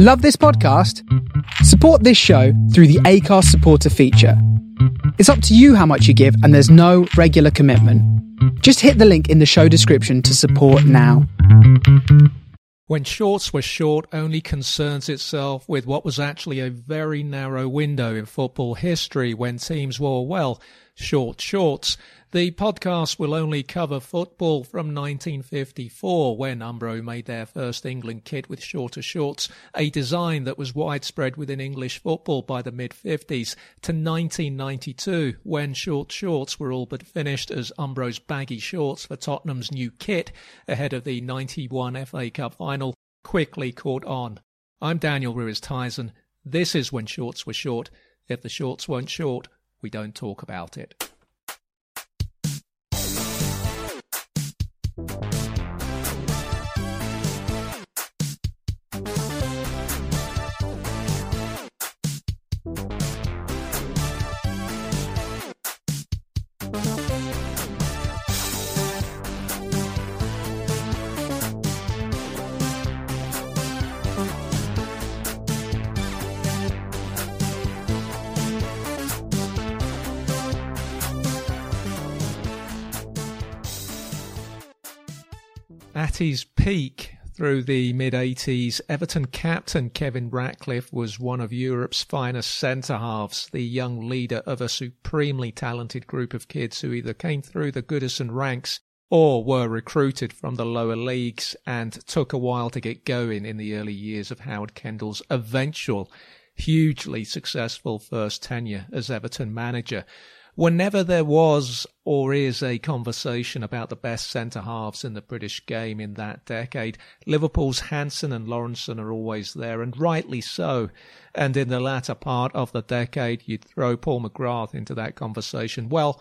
Love this podcast? Support this show through the Acast supporter feature. It's up to you how much you give, and there's no regular commitment. Just hit the link in the show description to support now. When Shorts Were Short only concerns itself with what was actually a very narrow window in football history when teams wore, well, short shorts. The podcast will only cover football from 1954 when Umbro made their first England kit with shorter shorts, a design that was widespread within English football by the mid 50s, to 1992 when short shorts were all but finished as Umbro's baggy shorts for Tottenham's new kit ahead of the 91 FA Cup final quickly caught on. I'm Daniel Ruiz Tyson. This is when shorts were short. If the shorts weren't short, we don't talk about it. His peak through the mid 80s, Everton captain Kevin Ratcliffe was one of Europe's finest centre halves, the young leader of a supremely talented group of kids who either came through the Goodison ranks or were recruited from the lower leagues and took a while to get going in the early years of Howard Kendall's eventual hugely successful first tenure as Everton manager whenever there was or is a conversation about the best centre halves in the British game in that decade, Liverpool's Hansen and Lawrenson are always there, and rightly so. And in the latter part of the decade, you'd throw Paul McGrath into that conversation. Well,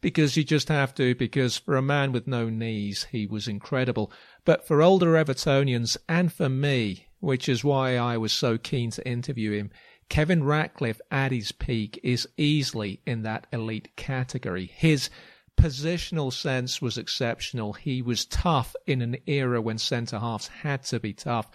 because you just have to, because for a man with no knees, he was incredible. But for older Evertonians and for me, which is why I was so keen to interview him, Kevin Ratcliffe at his peak is easily in that elite category. His positional sense was exceptional. He was tough in an era when centre halves had to be tough.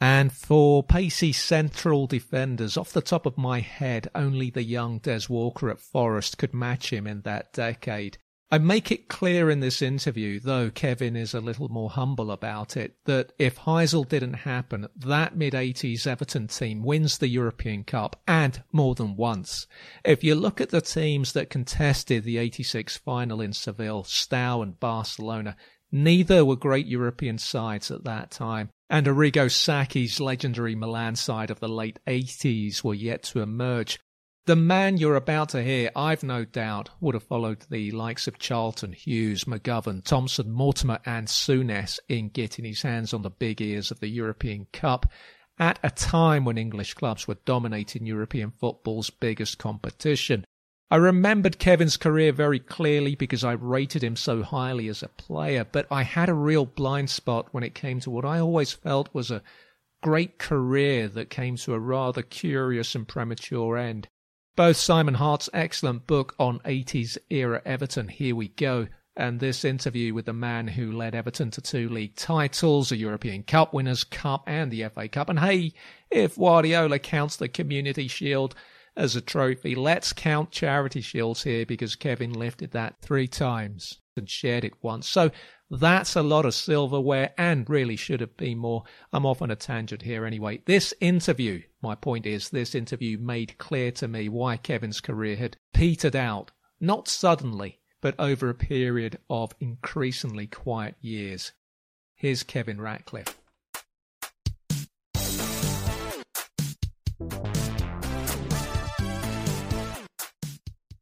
And for pacey central defenders, off the top of my head, only the young Des Walker at Forest could match him in that decade. I make it clear in this interview, though Kevin is a little more humble about it, that if Heysel didn't happen, that mid 80s Everton team wins the European Cup and more than once. If you look at the teams that contested the 86 final in Seville, Steaua and Barcelona, neither were great European sides at that time. And Arrigo Sacchi's legendary Milan side of the late 80s were yet to emerge. The man you're about to hear, I've no doubt, would have followed the likes of Charlton, Hughes, McGovern, Thompson, Mortimer, and Souness in getting his hands on the big ears of the European Cup at a time when English clubs were dominating European football's biggest competition. I remembered Kevin's career very clearly because I rated him so highly as a player, but I had a real blind spot when it came to what I always felt was a great career that came to a rather curious and premature end. Both Simon Hart's excellent book on 80s era Everton, Here We Go, and this interview with the man who led Everton to two league titles, a European Cup Winners' Cup, and the FA Cup. And hey, if Guardiola counts the Community Shield as a trophy, let's count Charity Shields here because Kevin lifted that three times and shared it once. So that's a lot of silverware and really should have been more. I'm off on a tangent here anyway. This interview, my point is, this interview made clear to me why Kevin's career had petered out, not suddenly, but over a period of increasingly quiet years. Here's Kevin Ratcliffe.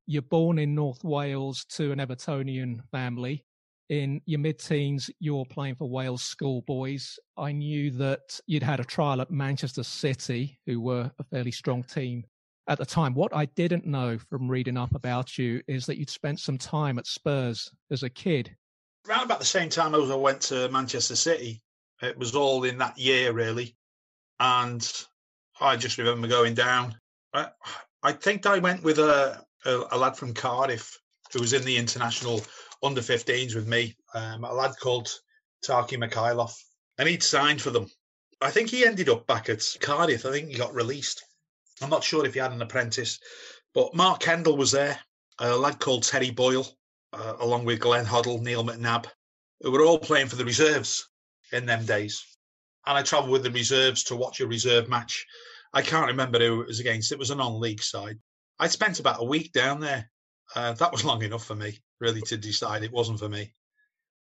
You're born in North Wales to an Evertonian family in your mid teens, you're playing for Wales schoolboys. I knew that you'd had a trial at Manchester City, who were a fairly strong team at the time. What I didn't know from reading up about you is that you'd spent some time at Spurs as a kid. Around about the same time as I went to Manchester City, it was all in that year, really. And I just remember going down. I, I think I went with a, a, a lad from Cardiff who was in the international under 15s with me, um, a lad called Tarki Micallef, and he'd signed for them. I think he ended up back at Cardiff. I think he got released. I'm not sure if he had an apprentice, but Mark Kendall was there, a lad called Terry Boyle, uh, along with Glenn Hoddle, Neil McNab, who were all playing for the reserves in them days. And I travelled with the reserves to watch a reserve match. I can't remember who it was against. It was a non-league side. I spent about a week down there. Uh, that was long enough for me, really, to decide it wasn't for me.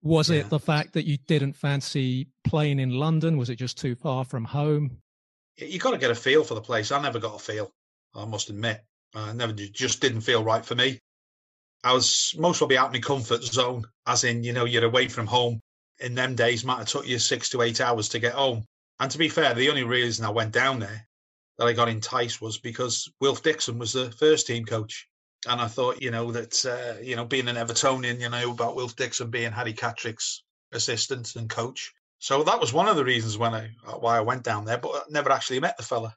Was yeah. it the fact that you didn't fancy playing in London? Was it just too far from home? You got to get a feel for the place. I never got a feel. I must admit, I never just didn't feel right for me. I was most probably out of my comfort zone, as in, you know, you're away from home. In them days, might have took you six to eight hours to get home. And to be fair, the only reason I went down there that I got enticed was because Wilf Dixon was the first team coach and I thought, you know, that uh, you know, being an Evertonian, you know, about Wilf Dixon being Harry Catterick's assistant and coach. So that was one of the reasons when I why I went down there, but I never actually met the fella.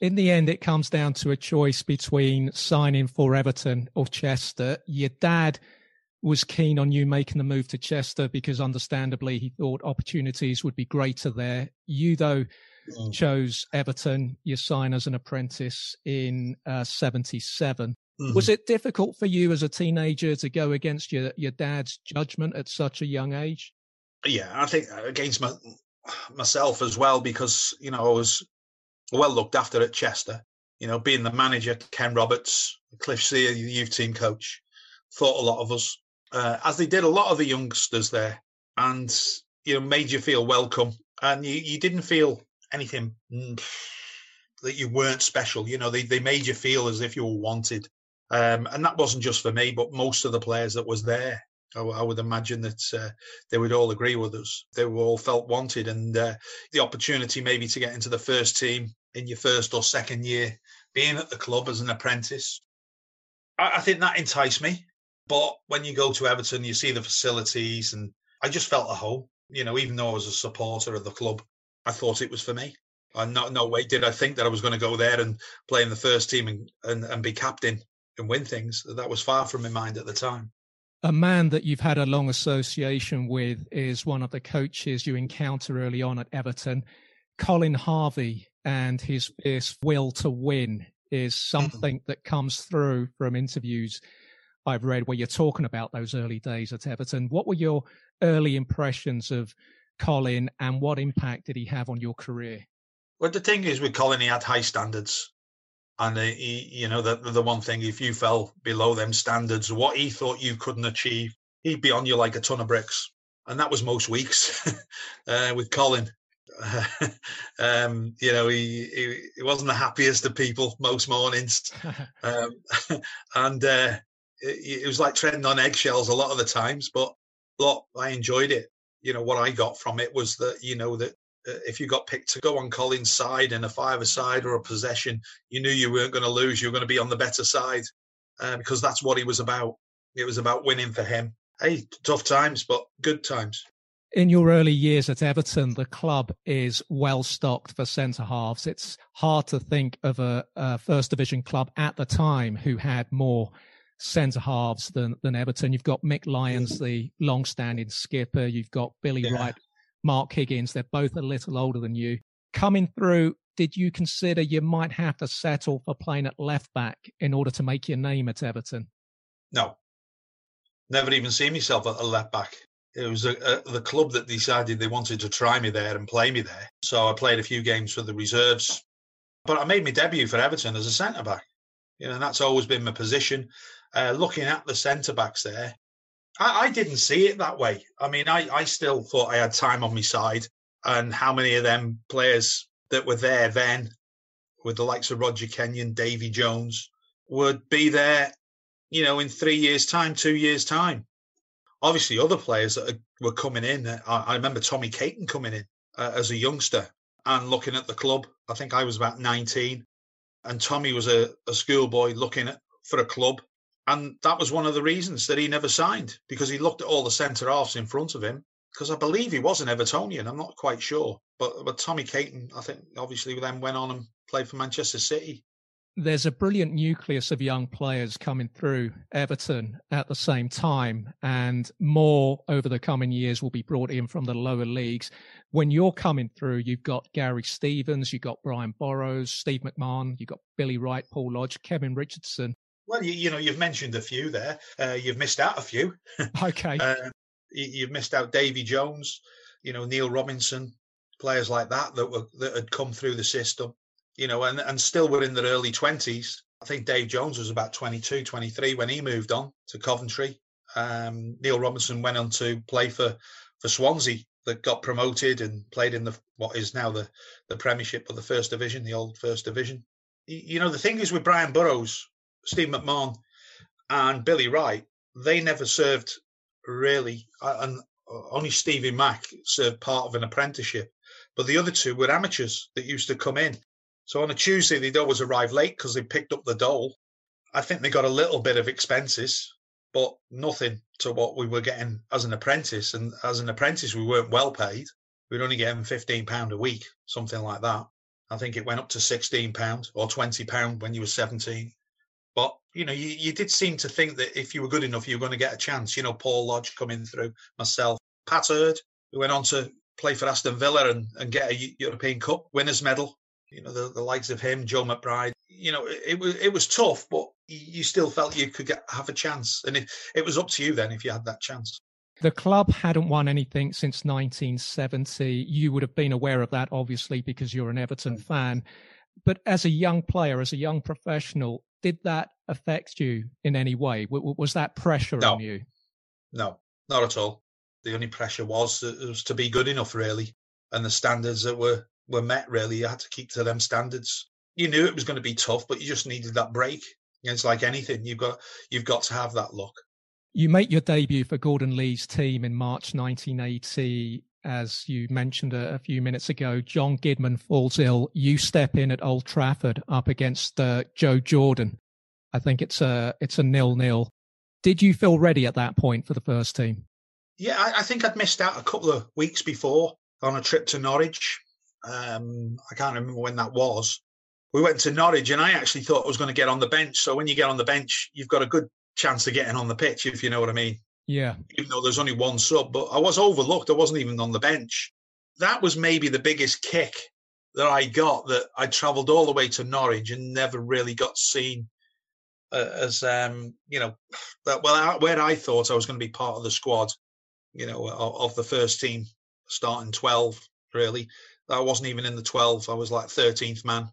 In the end, it comes down to a choice between signing for Everton or Chester. Your dad was keen on you making the move to Chester because, understandably, he thought opportunities would be greater there. You, though, mm. chose Everton. You sign as an apprentice in uh, '77. Mm-hmm. Was it difficult for you as a teenager to go against your, your dad's judgment at such a young age? Yeah, I think against my, myself as well, because, you know, I was well looked after at Chester. You know, being the manager, Ken Roberts, Cliff Sear, the youth team coach, thought a lot of us, uh, as they did a lot of the youngsters there, and, you know, made you feel welcome. And you, you didn't feel anything mm, that you weren't special. You know, they, they made you feel as if you were wanted. Um, and that wasn't just for me, but most of the players that was there. I, I would imagine that uh, they would all agree with us. They were all felt wanted, and uh, the opportunity maybe to get into the first team in your first or second year, being at the club as an apprentice, I, I think that enticed me. But when you go to Everton, you see the facilities, and I just felt at home. You know, even though I was a supporter of the club, I thought it was for me. And no, no way did I think that I was going to go there and play in the first team and, and, and be captain and win things. That was far from my mind at the time. A man that you've had a long association with is one of the coaches you encounter early on at Everton, Colin Harvey, and his fierce will to win is mm-hmm. something that comes through from interviews I've read where you're talking about those early days at Everton. What were your early impressions of Colin and what impact did he have on your career? Well, the thing is with Colin, he had high standards. And uh, he, you know, the the one thing, if you fell below them standards, what he thought you couldn't achieve, he'd be on you like a ton of bricks. And that was most weeks uh, with Colin. um, you know, he, he, he wasn't the happiest of people most mornings, um, and uh, it, it, was like treading on eggshells a lot of the times. But look, I enjoyed it. You know, what I got from it was that you know that if you got picked to go on Colin's side in a five-a-side or a possession, you knew you weren't going to lose. You were going to be on the better side uh, because that's what he was about. It was about winning for him. Hey, tough times, but good times. In your early years at Everton, the club is well stocked for centre halves. It's hard to think of a, a first division club at the time who had more centre halves than, than Everton. You've got Mick Lyons, the long standing skipper. You've got Billy yeah. Wright Mark Higgins. They're both a little older than you. Coming through, did you consider you might have to settle for playing at left back in order to make your name at Everton? No. Never even seen myself at a left back. It was a, a, the club that decided they wanted to try me there and play me there. So I played a few games for the reserves. But I made my debut for Everton as a centre back. You know, and that's always been my position. Uh, looking at the centre backs there, I, I, didn't see it that way. I mean, I, I still thought I had time on my side, and how many of them players that were there then, with the likes of Roger Kenyon, Davy Jones, would be there, you know, in three years' time, two years' time. Obviously, other players that were coming in. I, remember Tommy Caton coming in uh, as a youngster and looking at the club. I think I was about 19, and Tommy was a, a schoolboy looking at, for a club and that was one of the reasons that he never signed because he looked at all the centre halves in front of him. Because I believe he was an Evertonian, I'm not quite sure. But but Tommy Caton, I think, obviously then went on and played for Manchester City. there's a brilliant nucleus of young players coming through Everton at the same time, and more over the coming years will be brought in from the lower leagues. When you're coming through, you've got Gary Stevens, you've got Brian Borrows, Steve McMahon, you've got Billy Wright, Paul Lodge, Kevin Richardson. Well, you, you know, you've mentioned a few there. Uh, you've missed out a few. Okay. uh, you've missed out Davy Jones, you know, Neil Robinson, players like that that were that had come through the system you know, and, and still were in their early 20s. I think Dave Jones was about 22, 23 when he moved on to Coventry. Um, Neil Robinson went on to play for, for Swansea that got promoted and played in the what is now the, the Premiership or the First Division, the old First Division. You know, the thing is with Brian Borrows, Steve McMahon, and Billy Wright, they never served really, and only Stevie Mack served part of an apprenticeship. But the other two were amateurs that used to come in so on a Tuesday, they'd always arrive late because they picked up the dole. I think they got a little bit of expenses, but nothing to what we were getting as an apprentice. And as an apprentice, we weren't well paid. We'd only get them £15 a week, something like that. I think it went up to £16 or £20 when you were 17. You know, you, you did seem to think that if you were good enough, you were going to get a chance. You know, Paul Lodge coming through, myself, Pat Heard, who went on to play for Aston Villa and, and get a European Cup winners medal you know, the, the likes of him, Joe McBride. You know, it, it, was it was tough, but you still felt you could get, have a chance, and it, it was up to you then if you had that chance. The club hadn't won anything since 1970. You would have been aware of that, obviously, because you're an Everton mm. fan. But as a young player, as a young professional, did that affect you in any way? Was that pressure no. on you? No, not at all. The only pressure was uh, was to be good enough, really, and the standards that were were met. Really, you had to keep to them standards. You knew it was going to be tough, but you just needed that break. It's like anything; you've got you've got to have that luck. You make your debut for Gordon Lee's team in March 1980. As you mentioned a, a few minutes ago, John Gidman falls ill. You step in at Old Trafford up against uh, Joe Jordan. I think it's a it's a nil nil. Did you feel ready at that point for the first team? Yeah, I, I think I'd missed out a couple of weeks before on a trip to Norwich um, I can't remember when that was. We went to Norwich, and I actually thought I was going to get on the bench. So when you get on the bench, you've got a good chance of getting on the pitch, if you know what I mean. Yeah. Even though there's only one sub, but I was overlooked. I wasn't even on the bench. That was maybe the biggest kick that I got. That I travelled all the way to Norwich and never really got seen uh, as, um, you know, that well, where I thought I was going to be part of the squad, you know, of, of the first team, starting twelve really. I wasn't even in the 12. I was like 13th man.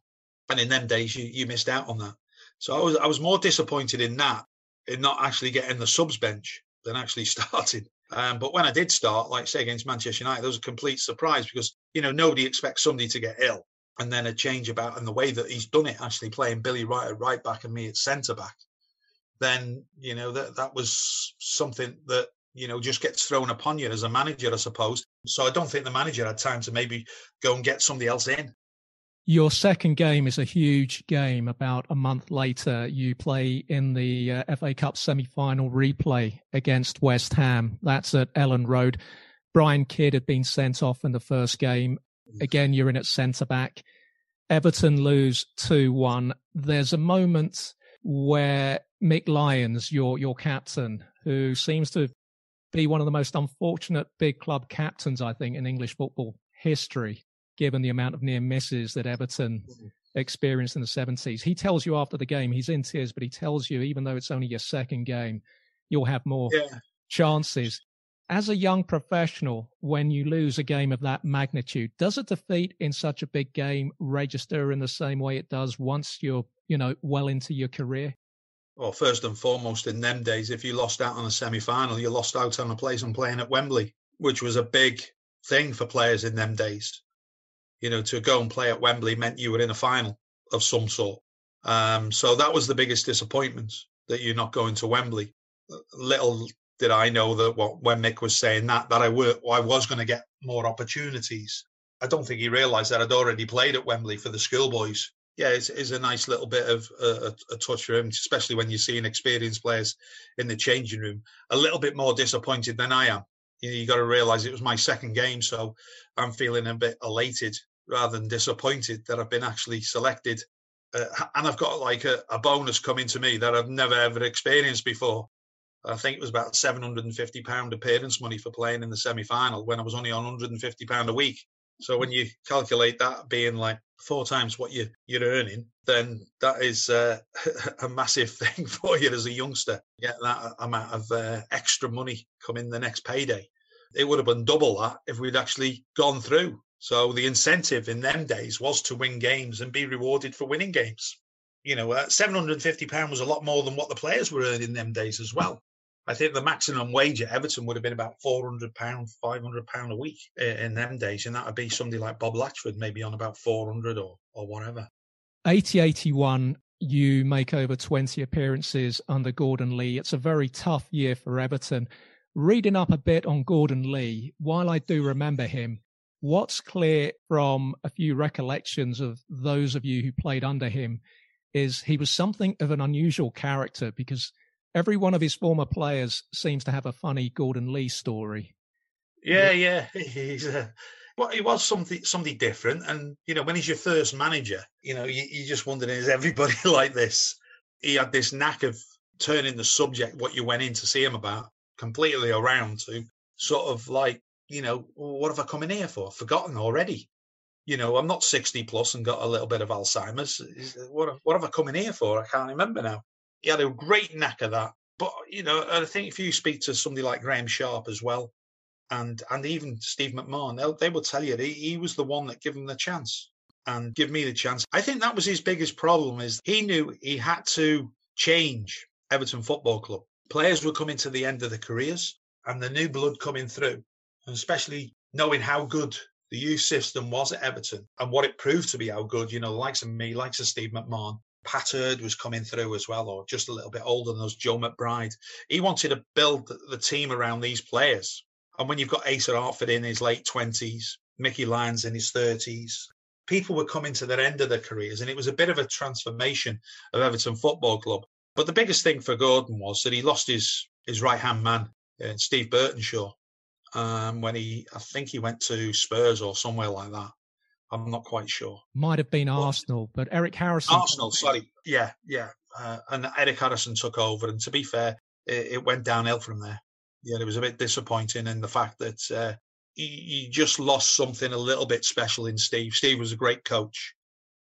And in them days, you, you missed out on that. So I was I was more disappointed in that, in not actually getting the subs bench than actually starting. Um, but when I did start, like say against Manchester United, there was a complete surprise because you know nobody expects somebody to get ill and then a change about and the way that he's done it, actually playing Billy Wright at right back and me at centre back. Then you know that that was something that you know, just gets thrown upon you as a manager, I suppose. So I don't think the manager had time to maybe go and get somebody else in. Your second game is a huge game. About a month later, you play in the uh, FA Cup semi final replay against West Ham. That's at Elland Road. Brian Kidd had been sent off in the first game. Again, you're in at centre back. Everton lose 2 1. There's a moment where Mick Lyons, your, your captain, who seems to be one of the most unfortunate big club captains, I think, in English football history, given the amount of near misses that Everton mm-hmm. experienced in the 70s. He tells you after the game, he's in tears, but he tells you, even though it's only your second game, you'll have more yeah. chances. As a young professional, when you lose a game of that magnitude, does a defeat in such a big game register in the same way it does once you're, you know, well into your career? well, first and foremost, in them days, if you lost out on a semi final, you lost out on a place and playing at Wembley, which was a big thing for players in them days. You know, to go and play at Wembley meant you were in a final of some sort. Um, so that was the biggest disappointment that you're not going to Wembley. Little did I know that what, when Mick was saying that, that I, were, I was going to get more opportunities. I don't think he realised that I'd already played at Wembley for the schoolboys yeah, it's, it's, a nice little bit of a, a, touch for him, especially when you're seeing experienced players in the changing room. A little bit more disappointed than I am. You, know, you got to realise it was my second game, so I'm feeling a bit elated rather than disappointed that I've been actually selected uh, and I've got like a, a bonus coming to me that I've never ever experienced before. I think it was about seven hundred and fifty pound appearance money for playing in the semi final when I was only on hundred and fifty pound a week. So when you calculate that being like four times what you you're earning, then that is uh, a massive thing for you as a youngster. Get that amount of uh, extra money coming the next payday. It would have been double that if we'd actually gone through. So the incentive in them days was to win games and be rewarded for winning games. You know, uh, seven hundred and fifty pound was a lot more than what the players were earning in them days as well. I think the maximum wage at Everton would have been about four hundred pound, five hundred pound a week in them days, and that would be somebody like Bob Latchford, maybe on about four hundred or or whatever. 80 81 you make over 20 appearances under Gordon Lee. It's a very tough year for Everton. Reading up a bit on Gordon Lee, while I do remember him, what's clear from a few recollections of those of you who played under him is he was something of an unusual character because every one of his former players seems to have a funny Gordon Lee story. Yeah, yeah, he's a, uh, well, he was something somebody different, and you know when he's your first manager, you know you, you just wondering is everybody like this? He had this knack of turning the subject what you went in to see him about completely around to sort of like you know what have I come in here for? Forgotten already. You know, I'm not 60 plus and got a little bit of Alzheimer's. Uh, what, what have I come in here for? I can't remember now he had a great knack of that. But you know, I think if you speak to somebody like Graeme Sharp as well, and and even Steve McMahon, they will tell you he, he was the one that gave him the chance and give me the chance. I think that was his biggest problem is he knew he had to change Everton Football Club. Players were coming to the end of their careers and the new blood coming through, and especially knowing how good the youth system was at Everton and what it proved to be how good, you know, likes of me, likes of Steve McMahon, Pat Heard was coming through as well, or just a little bit older than us, Joe McBride. He wanted to build the team around these players. And when you've got Asa Hartford in his late 20s, Mickey Lyons in his 30s, people were coming to their end of their careers. And it was a bit of a transformation of Everton Football Club. But the biggest thing for Gordon was that he lost his, his right hand man, uh, Steve Burtenshaw, um, when he, I think he went to Spurs or somewhere like that. I'm not quite sure. Might have been but, Arsenal, but Eric Harrison. Arsenal, sorry. Yeah, yeah. Uh, and Eric Harrison took over. And to be fair, it, it, went downhill from there. Yeah, it was a bit disappointing in the fact that uh, he, he just lost something a little bit special in Steve. Steve was a great coach.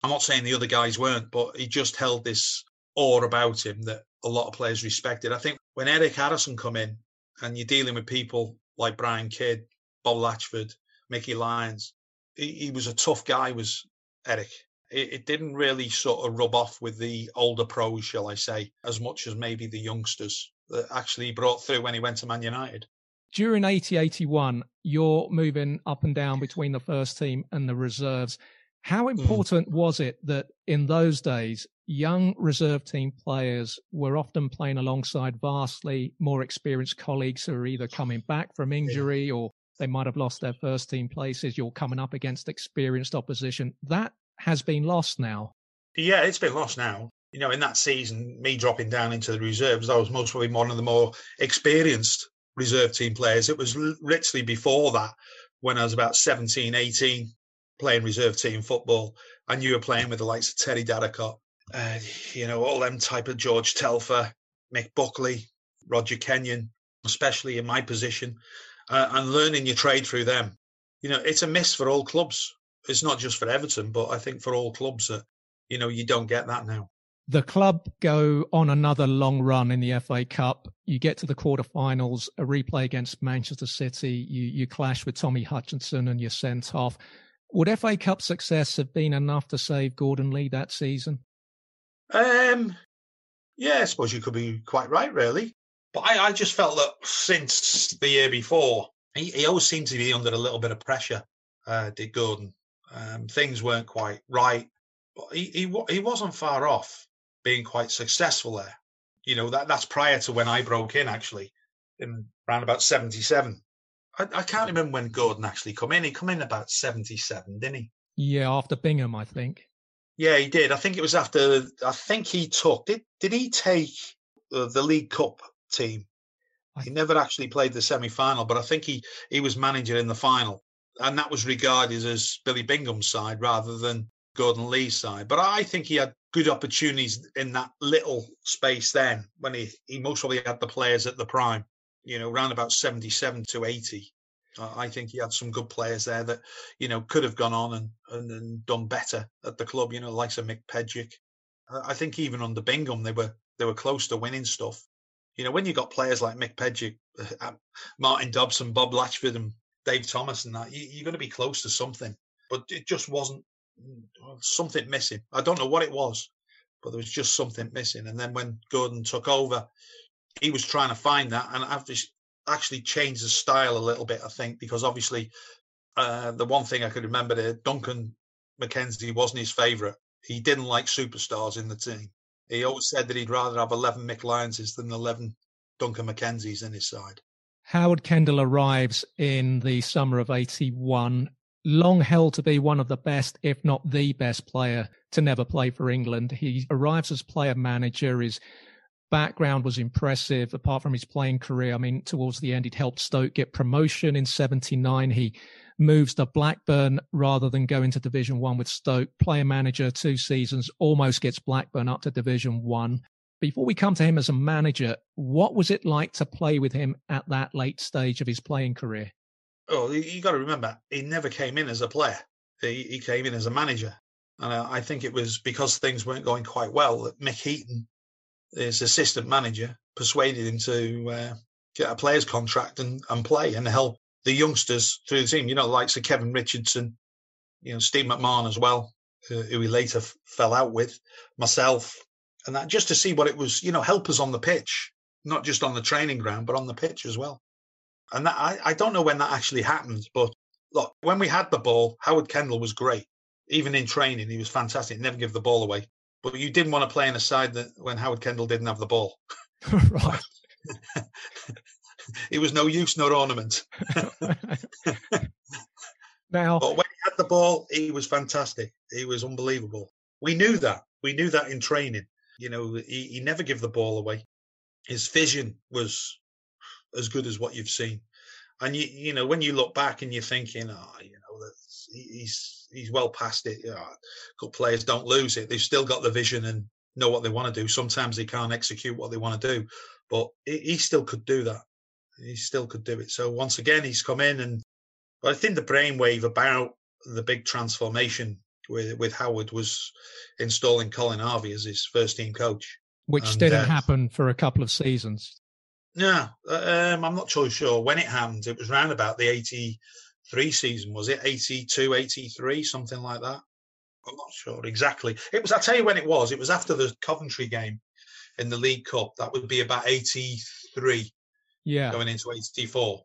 I'm not saying the other guys weren't, but he just held this awe about him that a lot of players respected. I think when Eric Harrison come in and you're dealing with people like Brian Kidd, Bob Latchford, Mickey Lyons, he, he was a tough guy, was Eric. It, it, didn't really sort of rub off with the older pros, shall I say, as much as maybe the youngsters that actually brought through when he went to Man United. During 80 81, you're moving up and down between the first team and the reserves. How hmm. important mm. was it that in those days, young reserve team players were often playing alongside vastly more experienced colleagues who are either coming back from injury or they might have lost their first team places. You're coming up against experienced opposition. That has been lost now. Yeah, it's been lost now. You know, in that season, me dropping down into the reserves, I was most probably one of the more experienced reserve team players. It was literally before that, when I was about 17, 18, playing reserve team football, and you were playing with the likes of Terry Darracott, uh, you know, all them type of George Telfer, Mick Buckley, Roger Kenyon, especially in my position uh, and learning your trade through them. You know, it's a miss for all clubs. It's not just for Everton, but I think for all clubs that, you know, you don't get that now. The club go on another long run in the FA Cup. You get to the quarterfinals, a replay against Manchester City. You, you clash with Tommy Hutchison and you're sent off. Would FA Cup success have been enough to save Gordon Lee that season? Um, yeah, I suppose you could be quite right, really. But I, I just felt that since the year before, he, he always seemed to be under a little bit of pressure, uh, did Gordon. Um, things weren't quite right, but he, he he wasn't far off being quite successful there. You know that that's prior to when I broke in actually, in around about seventy seven. I, I can't remember when Gordon actually come in. He come in about seventy seven, didn't he? Yeah, after Bingham, I think. Yeah, he did. I think it was after. I think he took. Did did he take uh, the League Cup team. He never actually played the semi final, but I think he, he was manager in the final. And that was regarded as Billy Bingham's side rather than Gordon Lee's side. But I think he had good opportunities in that little space then when he, he most probably had the players at the prime, you know, around about 77 to 80. I think he had some good players there that, you know, could have gone on and, and, and done better at the club, you know, likes of Mick Pejic. I think even under Bingham, they were they were close to winning stuff. You know, when you got players like Mick Pejic, uh, Martin Dobson, Bob Latchford, and Dave Thomas, and that, you, are going to be close to something. But it just wasn't something missing. I don't know what it was, but there was just something missing. And then when Gordon took over, he was trying to find that, and I've just actually changed the style a little bit. I think because obviously uh, the one thing I could remember there, Duncan McKenzie wasn't his favourite. He didn't like superstars in the team. He always said that he'd rather have 11 Mick Lyonses than 11 Duncan McKenzies in his side. Howard Kendall arrives in the summer of 81 long held to be one of the best, if not the best player to never play for England. He arrives as player manager. His background was impressive, apart from his playing career. I mean, towards the end, he'd helped Stoke get promotion in 79. He moves to Blackburn rather than go into Division One with Stoke. Player manager, two seasons, almost gets Blackburn up to Division One. Before we come to him as a manager, what was it like to play with him at that late stage of his playing career? oh, you got to remember, he never came in as a player. He, he came in as a manager. And I think it was because things weren't going quite well that Mick Heaton, his assistant manager, persuaded him to uh, get a player's contract and, and play and help the youngsters through the team. You know, likes of Kevin Richardson, you know, Steve McMahon as well, who he later f- fell out with, myself, and that just to see what it was, you know, help us on the pitch, not just on the training ground, but on the pitch as well. And that, I, I don't know when that actually happened, but look, when we had the ball, Howard Kendall was great. Even in training, he was fantastic. Never give the ball away. But you didn't want to play in a side that when Howard Kendall didn't have the ball. right. it was no use no ornament. now, but when he had the ball, he was fantastic. He was unbelievable. We knew that. We knew that in training. You know, he, he never gave the ball away. His vision was as good as what you've seen. And you, you know, when you look back and you're thinking, oh, you he's he's well past it. You know, good players don't lose it. They've still got the vision and know what they want to do. Sometimes they can't execute what they want to do, but he still could do that. He still could do it. So once again, he's come in and I think the brainwave about the big transformation with with Howard was installing Colin Harvey as his first team coach, which and, didn't uh, happen for a couple of seasons. No, uh, um, I'm not too sure when it happened. It was around about the 83 season, was it? 82, 83, something like that. I'm not sure exactly. It was, I'll tell you when it was. It was after the Coventry game in the League Cup. That would be about 83. Yeah. Going into 84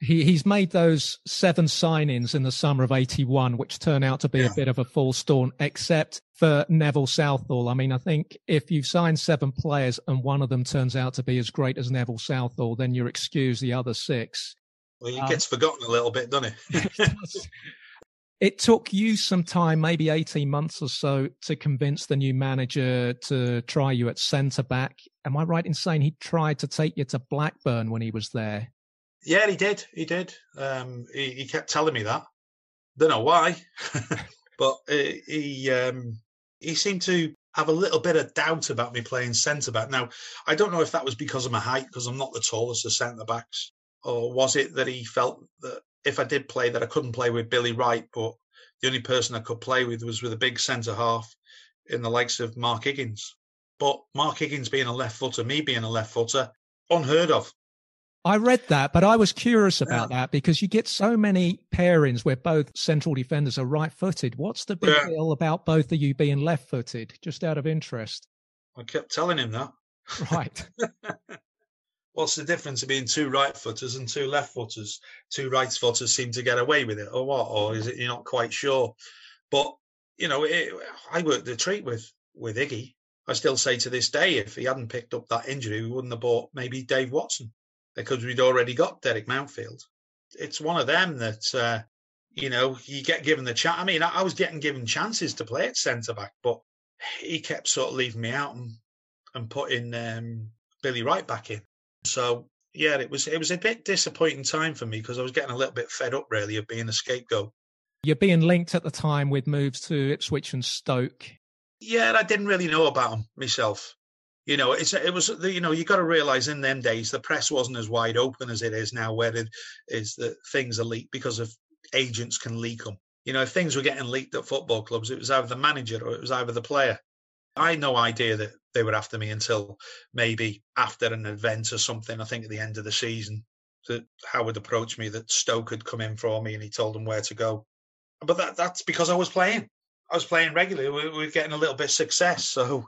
he, he's made those seven signings in the summer of 81, which turn out to be yeah. a bit of a false dawn, except for Neville Southall. I mean, I think if you've signed seven players and one of them turns out to be as great as Neville Southall, then you're excused the other six. Well, he um, gets forgotten a little bit, doesn't he? it took you some time, maybe 18 months or so, to convince the new manager to try you at centre back. Am I right in saying he tried to take you to Blackburn when he was there? Yeah, he did. He did. Um, he, he, kept telling me that. Don't know why, but uh, he um, he seemed to have a little bit of doubt about me playing centre back. Now, I don't know if that was because of my height, because I'm not the tallest of centre backs, or was it that he felt that if I did play, that I couldn't play with Billy Wright, but the only person I could play with was with a big centre half in the likes of Mark Higgins. But Mark Higgins being a left footer, me being a left footer, unheard of. I read that, but I was curious about yeah. that because you get so many pairings where both central defenders are right footed. What's the big yeah. deal about both of you being left footed, just out of interest? I kept telling him that. Right. What's the difference between two right footers and two left footers? Two right footers seem to get away with it, or what? Or is it you're not quite sure? But, you know, it, I worked the treat with, with Iggy. I still say to this day, if he hadn't picked up that injury, we wouldn't have bought maybe Dave Watson because we'd already got Derek Mountfield. It's one of them that, uh, you know, you get given the chance. I mean, I, was getting given chances to play at centre back, but he kept sort of leaving me out and, and putting um, Billy Wright back in. So yeah, it was it was a bit disappointing time for me because I was getting a little bit fed up really of being a scapegoat. You're being linked at the time with moves to Ipswich and Stoke. Yeah, I didn't really know about them myself. You know, it's it was you know you got to realize in them days the press wasn't as wide open as it is now, where it is that things are leaked because of agents can leak them. You know, if things were getting leaked at football clubs, it was either the manager or it was either the player. I had no idea that they were after me until maybe after an event or something. I think at the end of the season, that Howard approached me that Stoke had come in for me and he told them where to go. But that that's because I was playing. I was playing regularly. We, we were getting a little bit of success, so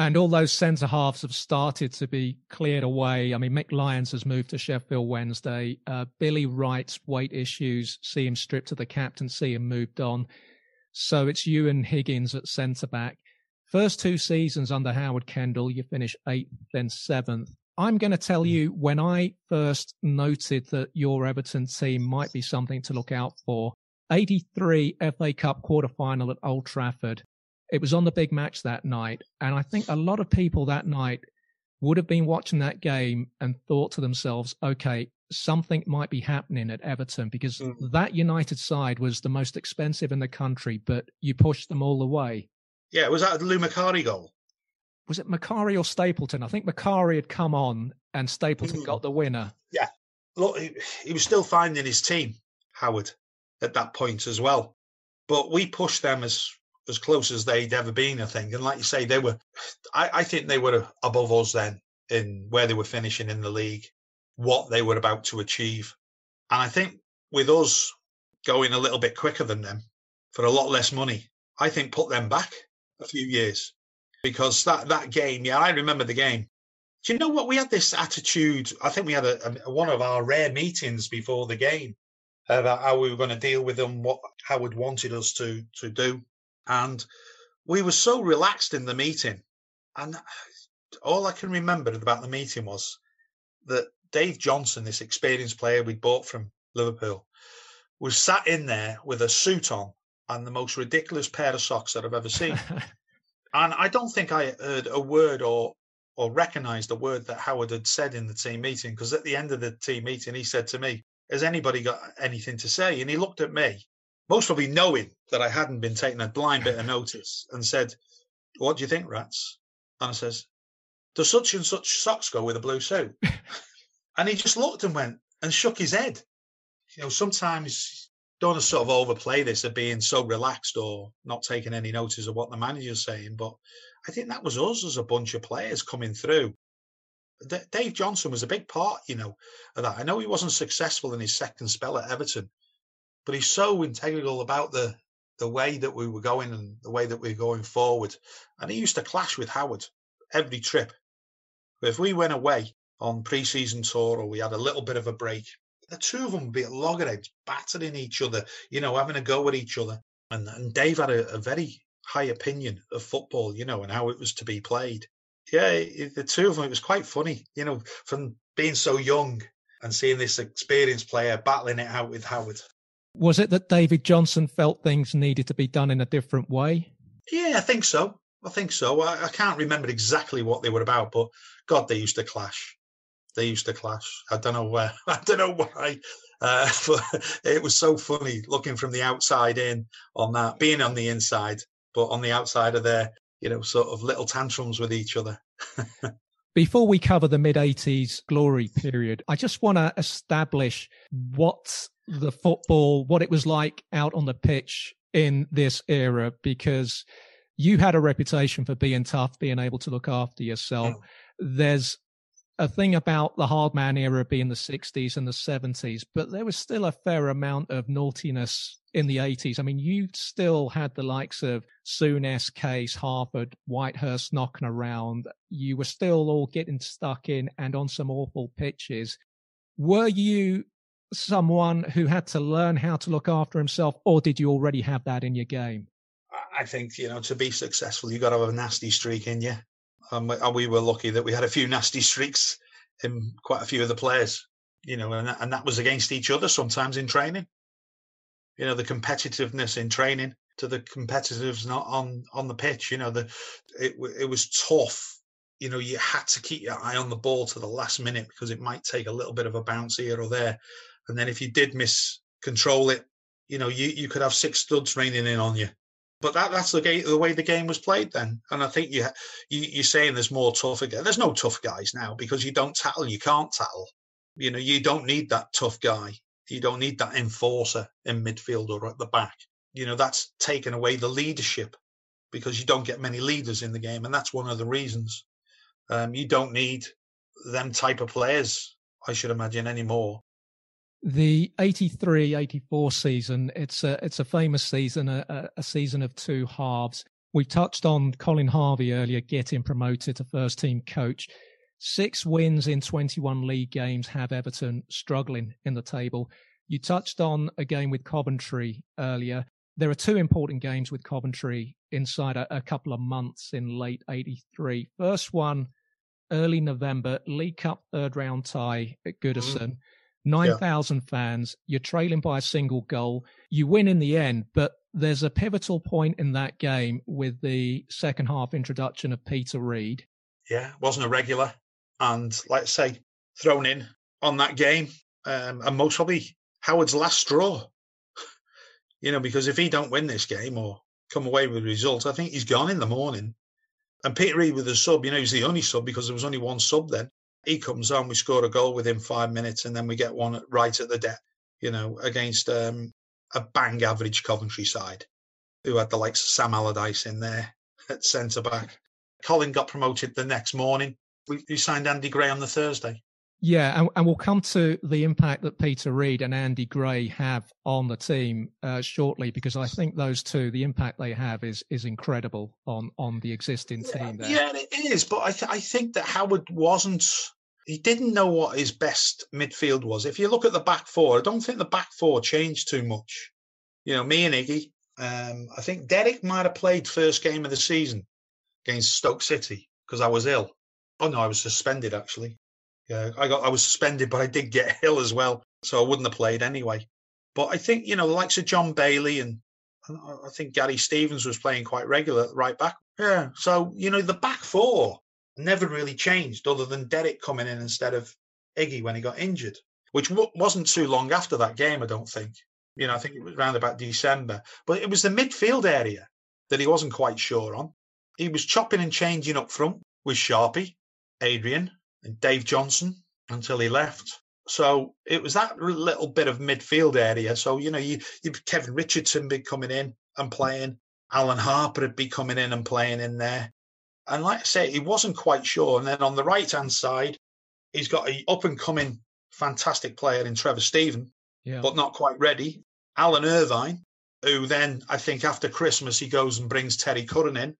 and all those centre halves have started to be cleared away. I mean, Mick Lyons has moved to Sheffield Wednesday. Uh, Billy Wright's weight issues see him stripped to the captaincy and moved on. So it's you and Higgins at centre back. First two seasons under Howard Kendall, you finish eighth, then seventh. I'm going to tell you when I first noted that your Everton team might be something to look out for. 83 FA Cup quarter final at Old Trafford. It was on the big match that night. And I think a lot of people that night would have been watching that game and thought to themselves, okay, something might be happening at Everton because mm. that United side was the most expensive in the country, but you pushed them all away. Yeah, was that the Lou Macari goal? Was it Macari or Stapleton? I think Macari had come on and Stapleton mm. got the winner. Yeah. Look, he, he was still finding his team, Howard, at that point as well. But we pushed them as as close as they'd ever been, I think. And like you say, they were, I, I think they were above us then in where they were finishing in the league, what they were about to achieve. And I think with us going a little bit quicker than them for a lot less money, I think put them back a few years because that, that game, yeah, I remember the game. Do you know what? We had this attitude. I think we had a, a one of our rare meetings before the game about how we were going to deal with them, what Howard wanted us to to do. And we were so relaxed in the meeting. And all I can remember about the meeting was that Dave Johnson, this experienced player we bought from Liverpool, was sat in there with a suit on and the most ridiculous pair of socks that I've ever seen. and I don't think I heard a word or or recognized a word that Howard had said in the team meeting because at the end of the team meeting he said to me, "Has anybody got anything to say?" And he looked at me most probably knowing that I hadn't been taking a blind bit of notice, and said, "What do you think, Rats?" And I says, "Does such and such socks go with a blue suit?" and he just looked and went and shook his head. You know, sometimes don't sort of overplay this of being so relaxed or not taking any notice of what the manager's saying, but I think that was us as a bunch of players coming through. Dave Johnson was a big part, you know, of that. I know he wasn't successful in his second spell at Everton, but he's so integral about the the way that we were going and the way that we are going forward. And he used to clash with Howard every trip. If we went away on pre-season tour or we had a little bit of a break, the two of them would be at loggerheads, battering each other, you know, having a go at each other. And, and Dave had a, a very high opinion of football, you know, and how it was to be played. Yeah, the two of them, it was quite funny, you know, from being so young and seeing this experienced player battling it out with Howard. Was it that David Johnson felt things needed to be done in a different way? Yeah, I think so. I think so. I, I can't remember exactly what they were about, but God, they used to clash. They used to clash. I don't know where. I don't know why. Uh, but it was so funny looking from the outside in on that, being on the inside, but on the outside of their, you know, sort of little tantrums with each other. Before we cover the mid 80s glory period, I just want to establish what the football, what it was like out on the pitch in this era, because you had a reputation for being tough, being able to look after yourself. Mm. There's a thing about the hard man era being the 60s and the 70s, but there was still a fair amount of naughtiness in the 80s. I mean, you still had the likes of Souness, Case, Harford, Whitehurst knocking around. You were still all getting stuck in and on some awful pitches. Were you someone who had to learn how to look after himself, or did you already have that in your game? I think you know to be successful, you've got to have a nasty streak in you. Um, and we were lucky that we had a few nasty streaks in quite a few of the players. You know, and and that was against each other sometimes in training. You know, the competitiveness in training to the competitiveness not on on the pitch. You know, the it it was tough you know, you had to keep your eye on the ball to the last minute because it might take a little bit of a bounce here or there. And then if you did miss control it, you know, you, you could have six studs raining in on you. But that that's the game, the way the game was played then. And I think you, you you're saying there's more tougher guys. There's no tough guys now because you don't tackle, you can't tackle. You know, you don't need that tough guy. You don't need that enforcer in midfield or at the back. You know, that's taken away the leadership because you don't get many leaders in the game, and that's one of the reasons. Um, you don't need them type of players, I should imagine, anymore. The 83-84 season, it's a it's a famous season, a, a season of two halves. We touched on Colin Harvey earlier getting promoted to first team coach. Six wins in 21 league games have Everton struggling in the table. You touched on a game with Coventry earlier. There are two important games with Coventry inside a, a couple of months in late 83. First one, early November, League Cup third round tie at Goodison. Mm. 9,000 yeah. fans. You're trailing by a single goal. You win in the end, but there's a pivotal point in that game with the second half introduction of Peter Reid. Yeah, wasn't a regular. And let's say, thrown in on that game. Um, and most probably Howard's last straw. you know, because if he don't win this game or come away with results, I think he's gone in the morning. And Peter Reid with the sub, you know, he's the only sub because there was only one sub then. He comes on, we score a goal within five minutes, and then we get one right at the death, you know, against um, a bang average Coventry side who had the likes of Sam Allardyce in there at centre back. Colin got promoted the next morning. We, we signed Andy Gray on the Thursday. Yeah, and, and, we'll come to the impact that Peter Reid and Andy Gray have on the team uh, shortly, because I think those two, the impact they have is is incredible on on the existing team. There. Yeah, it is. But I th- I think that Howard wasn't. He didn't know what his best midfield was. If you look at the back four, I don't think the back four changed too much. You know, me and Iggy. Um, I think Derek might have played first game of the season against Stoke City because I was ill. Oh no, I was suspended actually. Yeah, I got I was suspended, but I did get ill as well, so I wouldn't have played anyway. But I think you know the likes of John Bailey and I think Gary Stevens was playing quite regular right back. Yeah, so you know the back four never really changed, other than Derek coming in instead of Iggy when he got injured, which w- wasn't too long after that game. I don't think. You know, I think it was around about December, but it was the midfield area that he wasn't quite sure on. He was chopping and changing up front with Sharpie, Adrian, and Dave Johnson until he left. So it was that little bit of midfield area. So you know, you, you Kevin Richardson be coming in and playing. Alan Harper would be coming in and playing in there. And like I say, he wasn't quite sure. And then on the right hand side, he's got a up and coming fantastic player in Trevor Steven, yeah. but not quite ready. Alan Irvine, who then I think after Christmas he goes and brings Terry Curran in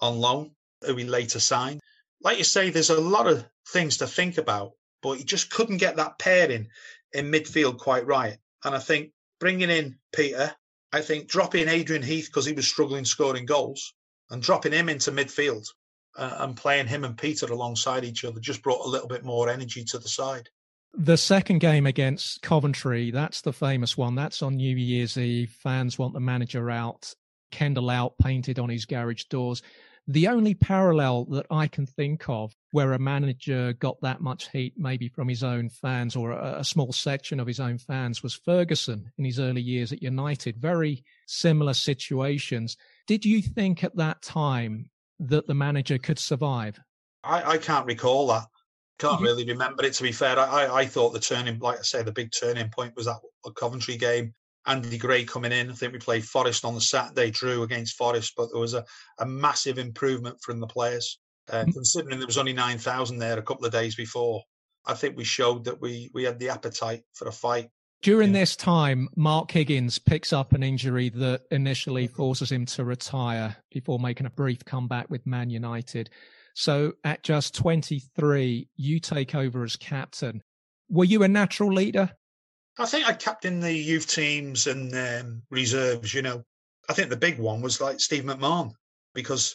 on loan, who he later signed like you say, there's a lot of things to think about, but he just couldn't get that pairing in midfield quite right. And I think bringing in Peter, I think dropping Adrian Heath because he was struggling scoring goals and dropping him into midfield uh, and playing him and Peter alongside each other just brought a little bit more energy to the side. The second game against Coventry, that's the famous one. That's on New Year's Eve. Fans want the manager out, Kendall out painted on his garage doors. The only parallel that I can think of where a manager got that much heat, maybe from his own fans or a, a, small section of his own fans, was Ferguson in his early years at United. Very similar situations. Did you think at that time that the manager could survive? I, I can't recall that. Can't really remember it. To be fair, I, I thought the turning, like I say, the big turning point was that Coventry game Andy Gray coming in. I think we played Forest on the Saturday, drew against Forest, but there was a, a massive improvement from the players. Uh, mm-hmm. Considering there was only 9,000 there a couple of days before, I think we showed that we, we had the appetite for a fight. During yeah. this time, Mark Higgins picks up an injury that initially forces him to retire before making a brief comeback with Man United. So at just 23, you take over as captain. Were you a natural leader? I think I captained the youth teams and um, reserves. You know, I think the big one was like Steve McMahon because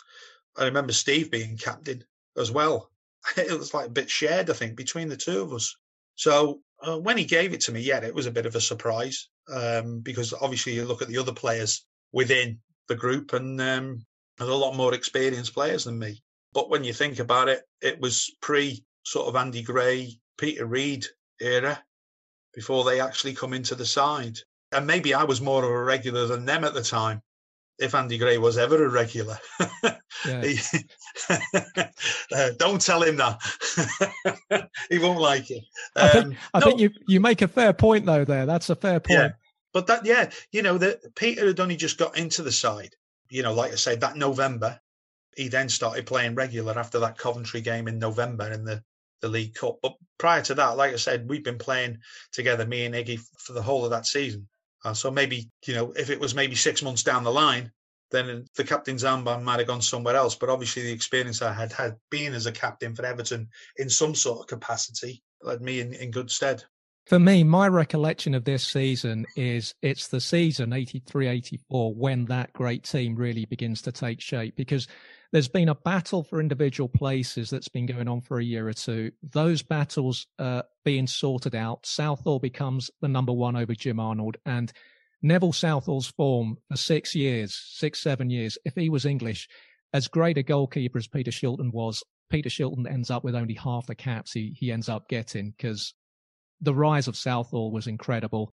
I remember Steve being captain as well. It was like a bit shared, I think, between the two of us. So uh, when he gave it to me, yeah, it was a bit of a surprise um, because obviously you look at the other players within the group and um, there's a lot more experienced players than me. But when you think about it, it was pre sort of Andy Gray, Peter Reid era before they actually come into the side. And maybe I was more of a regular than them at the time if Andy Gray was ever a regular. he, uh, don't tell him that. he won't like it. Um, I, think, um, I no, think, you you make a fair point though. There, that's a fair point. Yeah, but that yeah, you know that Peter had only just got into the side. You know, like I said, that November, he then started playing regular after that Coventry game in November in the the League Cup. But prior to that, like I said, we've been playing together, me and Iggy, for the whole of that season. Uh, so maybe, you know, if it was maybe six months down the line, then the captain's armband might have gone somewhere else. But obviously, the experience I had had been as a captain for Everton in some sort of capacity led me in, in good stead. For me, my recollection of this season is it's the season 83 84 when that great team really begins to take shape because there's been a battle for individual places that's been going on for a year or two. Those battles are being sorted out. Southall becomes the number one over Jim Arnold and Neville Southall's form for six years, six, seven years, if he was English, as great a goalkeeper as Peter Shilton was, Peter Shilton ends up with only half the caps he, he ends up getting because the rise of Southall was incredible.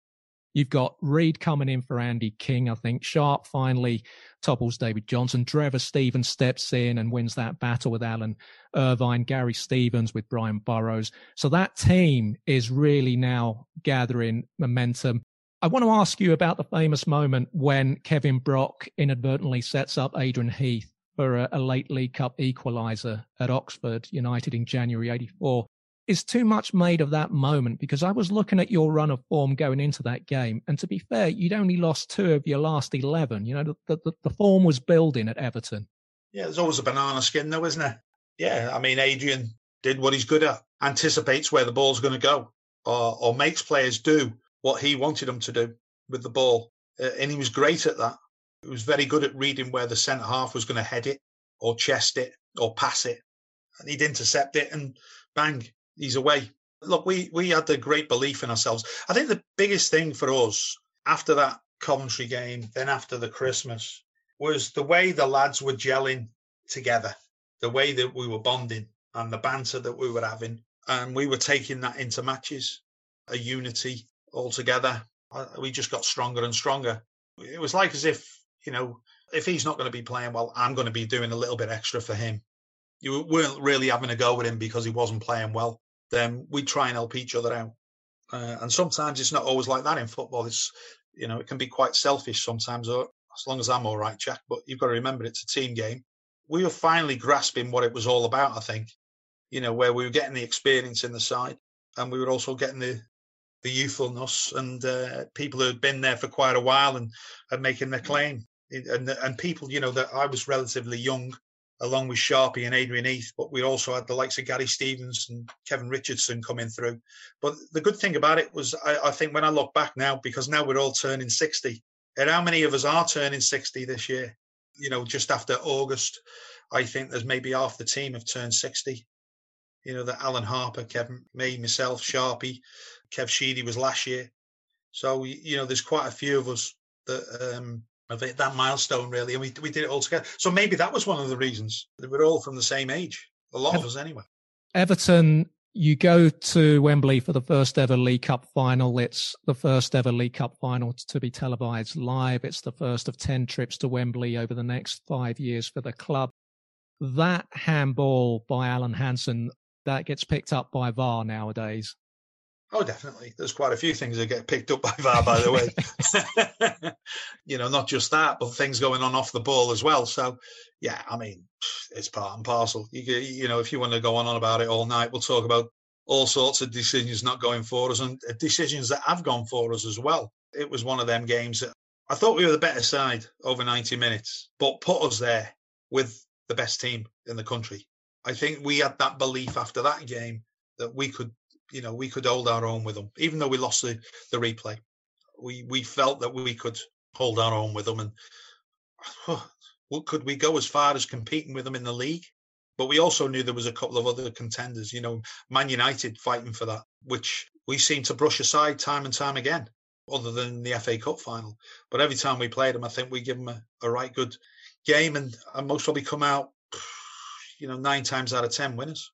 You've got Reid coming in for Andy King, I think. Sharp finally topples David Johnson. Trevor Stevens steps in and wins that battle with Alan Irvine. Gary Stevens with Brian Borrows. So that team is really now gathering momentum. I want to ask you about the famous moment when Kevin Brock inadvertently sets up Adrian Heath for a, a late League Cup equaliser at Oxford United in January 84 is too much made of that moment because I was looking at your run of form going into that game. And to be fair, you'd only lost two of your last 11. You know, the, the, the form was building at Everton. Yeah, there's always a banana skin, though, isn't there? Yeah, I mean, Adrian did what he's good at, anticipates where the ball's going to go, or, or makes players do what he wanted them to do with the ball. Uh, and he was great at that. He was very good at reading where the centre half was going to head it, or chest it, or pass it. And he'd intercept it, and bang, he's away. Look, we we had the great belief in ourselves. I think the biggest thing for us after that Coventry game, then after the Christmas, was the way the lads were gelling together, the way that we were bonding, and the banter that we were having, and we were taking that into matches, a unity altogether. We just got stronger and stronger. It was like as if you know, if he's not going to be playing well, I'm going to be doing a little bit extra for him. You weren't really having a go with him because he wasn't playing well then we try and help each other out. Uh, and sometimes it's not always like that in football. It's you know it can be quite selfish sometimes. Or as long as I'm all right, Jack. But you've got to remember it's a team game. We were finally grasping what it was all about. I think, you know, where we were getting the experience in the side, and we were also getting the the youthfulness and uh, people who had been there for quite a while and and making their claim. And and people, you know, that I was relatively young along with Sharpie and Adrian Heath, but we also had the likes of Gary Stevens and Kevin Richardson coming through. But the good thing about it was, I, I think when I look back now, because now we're all turning 60, and how many of us are turning 60 this year? You know, just after August, I think there's maybe half the team have turned 60. You know, that Alan Harper, Kevin, me, myself, Sharpie, Kev Sheedy was last year. So, you know, there's quite a few of us that um, of it, that milestone really, and we we did it all together. So maybe that was one of the reasons that we're all from the same age. A lot of us, anyway. Everton, you go to Wembley for the first ever League Cup final. It's the first ever League Cup final to be televised live. It's the first of ten trips to Wembley over the next five years for the club. That handball by Alan Hansen that gets picked up by VAR nowadays. Oh, definitely. There's quite a few things that get picked up by VAR, by the way. you know, not just that, but things going on off the ball as well. So, yeah, I mean, it's part and parcel. You, you know, if you want to go on, on about it all night, we'll talk about all sorts of decisions not going for us and uh, decisions that have gone for us as well. It was one of them games that I thought we were the better side over 90 minutes, but put us there with the best team in the country. I think we had that belief after that game that we could you know we could hold our own with them, even though we lost the, the replay. We we felt that we could hold our own with them, and could we go as far as competing with them in the league? But we also knew there was a couple of other contenders, you know, Man United fighting for that, which we seem to brush aside time and time again, other than the FA Cup final. But every time we played them, I think we give them a, a right good game, and, and most probably come out, you know, nine times out of ten winners.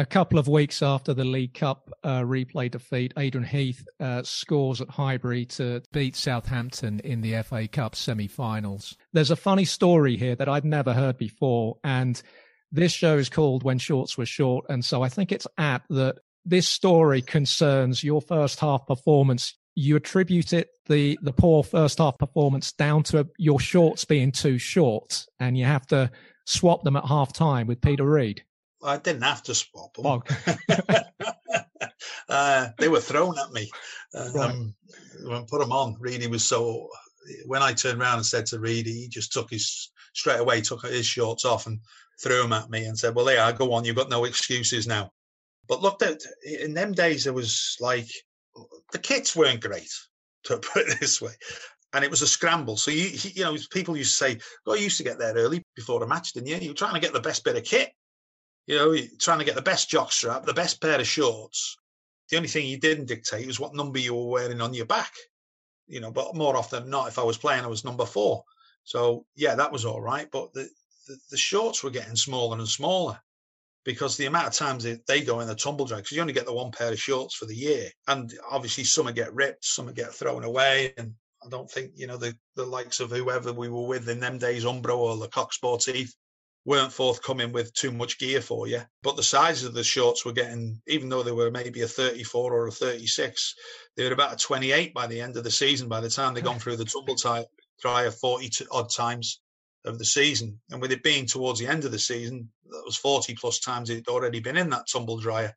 A couple of weeks after the League Cup uh, replay defeat, Adrian Heath uh, scores at Highbury to beat Southampton in the FA Cup semi-finals. There's a funny story here that I'd never heard before, and this show is called When Shorts Were Short, and so I think it's apt that this story concerns your first half performance. You attribute it the the poor first half performance down to your shorts being too short, and you have to swap them at half time with Peter Reid. I didn't have to swap them. Oh. uh, they were thrown at me. Um, right. When put them on, Reedy was so. When I turned around and said to Reedy, he just took his straight away, took his shorts off and threw them at me and said, "Well, there, I go on. You've got no excuses now." But look, at in them days, it was like the kits weren't great, to put it this way, and it was a scramble. So you, you know, people used to say, "Oh, you used to get there early before the match, didn't you? You were trying to get the best bit of kit." You know, trying to get the best jock strap, the best pair of shorts. The only thing you didn't dictate was what number you were wearing on your back. You know, but more often than not, if I was playing, I was number four. So yeah, that was all right. But the the, the shorts were getting smaller and smaller because the amount of times they, they go in the tumble drag, because you only get the one pair of shorts for the year. And obviously some get ripped, some get thrown away. And I don't think, you know, the, the likes of whoever we were with in them days, Umbro or the Coq Sportif, weren't forthcoming with too much gear for you. But the sizes of the shorts were getting, even though they were maybe a 34 or a 36, they were about a 28 by the end of the season. By the time they'd gone through the tumble dryer 40 odd times of the season, and with it being towards the end of the season, that was 40 plus times it'd already been in that tumble dryer.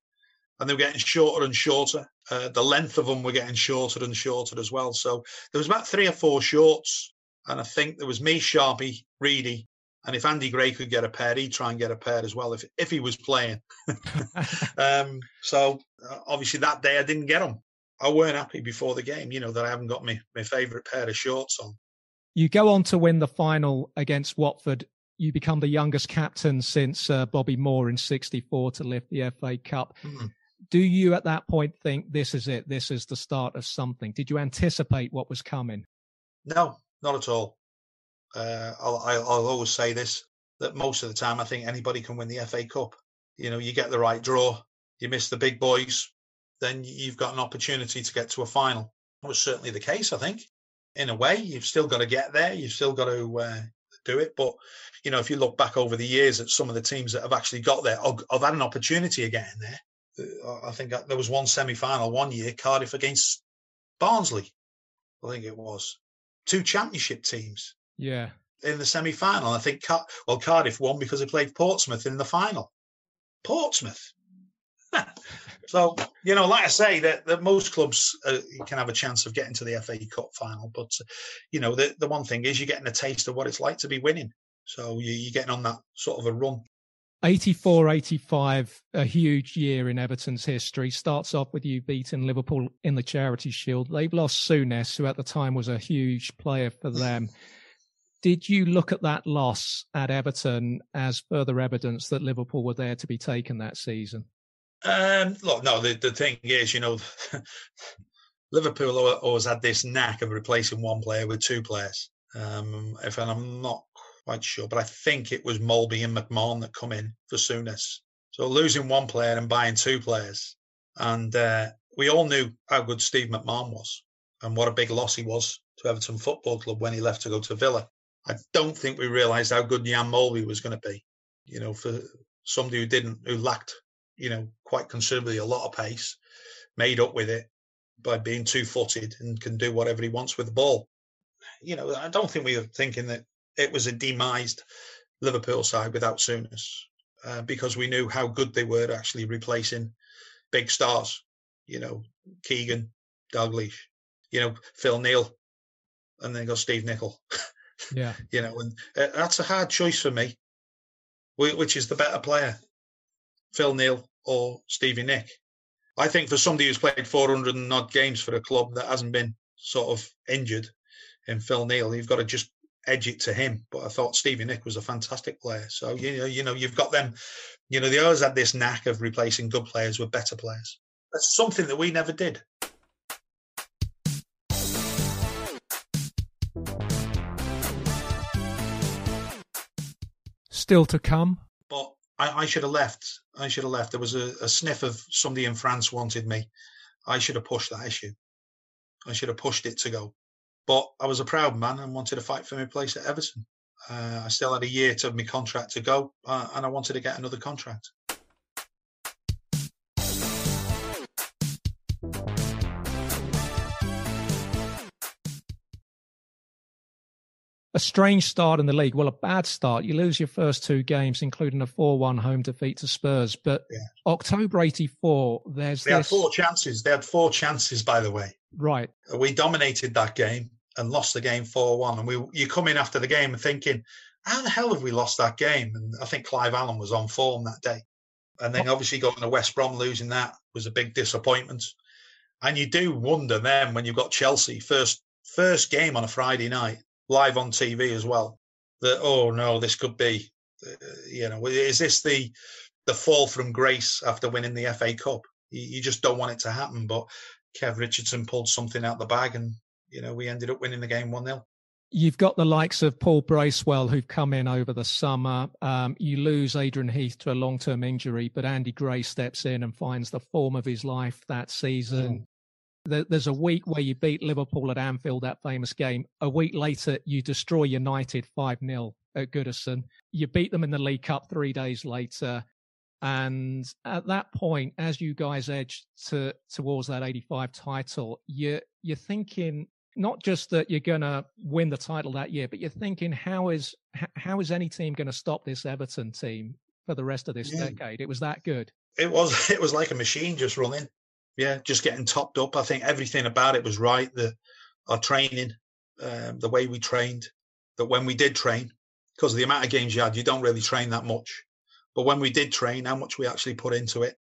And they were getting shorter and shorter. Uh, the length of them were getting shorter and shorter as well. So there was about three or four shorts. And I think there was me, Sharpie, Reedy, and if Andy Gray could get a pair, he'd try and get a pair as well if if he was playing. um, so uh, obviously that day I didn't get them. I weren't happy before the game, you know, that I haven't got my, my favourite pair of shorts on. You go on to win the final against Watford. You become the youngest captain since uh, Bobby Moore in '64 to lift the FA Cup. Mm. Do you at that point think this is it? This is the start of something? Did you anticipate what was coming? No, not at all. Uh, I'll, I'll always say this that most of the time I think anybody can win the FA Cup. You know, you get the right draw, you miss the big boys, then you've got an opportunity to get to a final. That was certainly the case, I think. In a way, you've still got to get there, you've still got to uh, do it. But you know, if you look back over the years at some of the teams that have actually got there, I've had an opportunity of getting there. Uh, I think there was one semi-final one year, Cardiff against Barnsley. I think it was two championship teams yeah. In the semi final. I think, Car- well, Cardiff won because they played Portsmouth in the final. Portsmouth. so, you know, like I say, that, that most clubs uh, can have a chance of getting to the FA Cup final. But, uh, you know, the, the one thing is you're getting a taste of what it's like to be winning. So you, you're getting on that sort of a run. 84 85, a huge year in Everton's history. Starts off with you beating Liverpool in the Charity Shield. They've lost Souness, who at the time was a huge player for them. Did you look at that loss at Everton as further evidence that Liverpool were there to be taken that season? Um, look, no. The, the thing is, you know, Liverpool always had this knack of replacing one player with two players. Um, if and I'm not quite sure, but I think it was Molby and McMahon that come in for Souness. So losing one player and buying two players, and uh, we all knew how good Steve McMahon was and what a big loss he was to Everton Football Club when he left to go to Villa. I don't think we realised how good Jan Molby was going to be. You know, for somebody who didn't, who lacked, you know, quite considerably a lot of pace, made up with it by being two-footed and can do whatever he wants with the ball. You know, I don't think we were thinking that it was a demised Liverpool side without Souness, uh, because we knew how good they were actually replacing big stars. You know, Keegan, Dalglish, you know, Phil Neal, and then got Steve Nicol. Yeah. you know, and uh, that's a hard choice for me. Which is the better player, Phil Neal or Stevie Nick? I think for somebody who's played 400 and odd games for a club that hasn't been sort of injured in Phil Neal, you've got to just edge it to him. But I thought Stevie Nick was a fantastic player. So you know, you know, you've got them. You know, they always had this knack of replacing good players with better players. That's something that we never did. Still to come. But I, I should have left. I should have left. There was a, a sniff of somebody in France wanted me. I should have pushed that issue. I should have pushed it to go. But I was a proud man and wanted to fight for my place at Everton. Uh, I still had a year to my contract to go, uh, and I wanted to get another contract. A strange start in the league. Well, a bad start. You lose your first two games, including a 4 1 home defeat to Spurs. But yeah. October 84, there's They this... had four chances. They had four chances, by the way. Right. We dominated that game and lost the game 4 1. And we you come in after the game thinking, how the hell have we lost that game? And I think Clive Allen was on form that day. And then obviously going to West Brom, losing that was a big disappointment. And you do wonder then when you've got Chelsea first first game on a Friday night live on TV as well. That oh no, this could be, uh, you know, is this the the fall from grace after winning the FA Cup? You, you just don't want it to happen. But Kev Richardson pulled something out the bag, and you know we ended up winning the game one 0 You've got the likes of Paul Bracewell who've come in over the summer. Um, you lose Adrian Heath to a long term injury, but Andy Gray steps in and finds the form of his life that season. Mm. There's a week where you beat Liverpool at Anfield, that famous game. A week later, you destroy United 5 0 at Goodison. You beat them in the League Cup three days later. And at that point, as you guys edge to, towards that 85 title, you're, you're thinking not just that you're going to win the title that year, but you're thinking, how is, how is any team going to stop this Everton team for the rest of this yeah. decade? It was that good. It was, it was like a machine just running yeah, just getting topped up. I think everything about it was right. The our training, um, the way we trained, that when we did train, because of the amount of games you had, you don't really train that much. But when we did train, how much we actually put into it,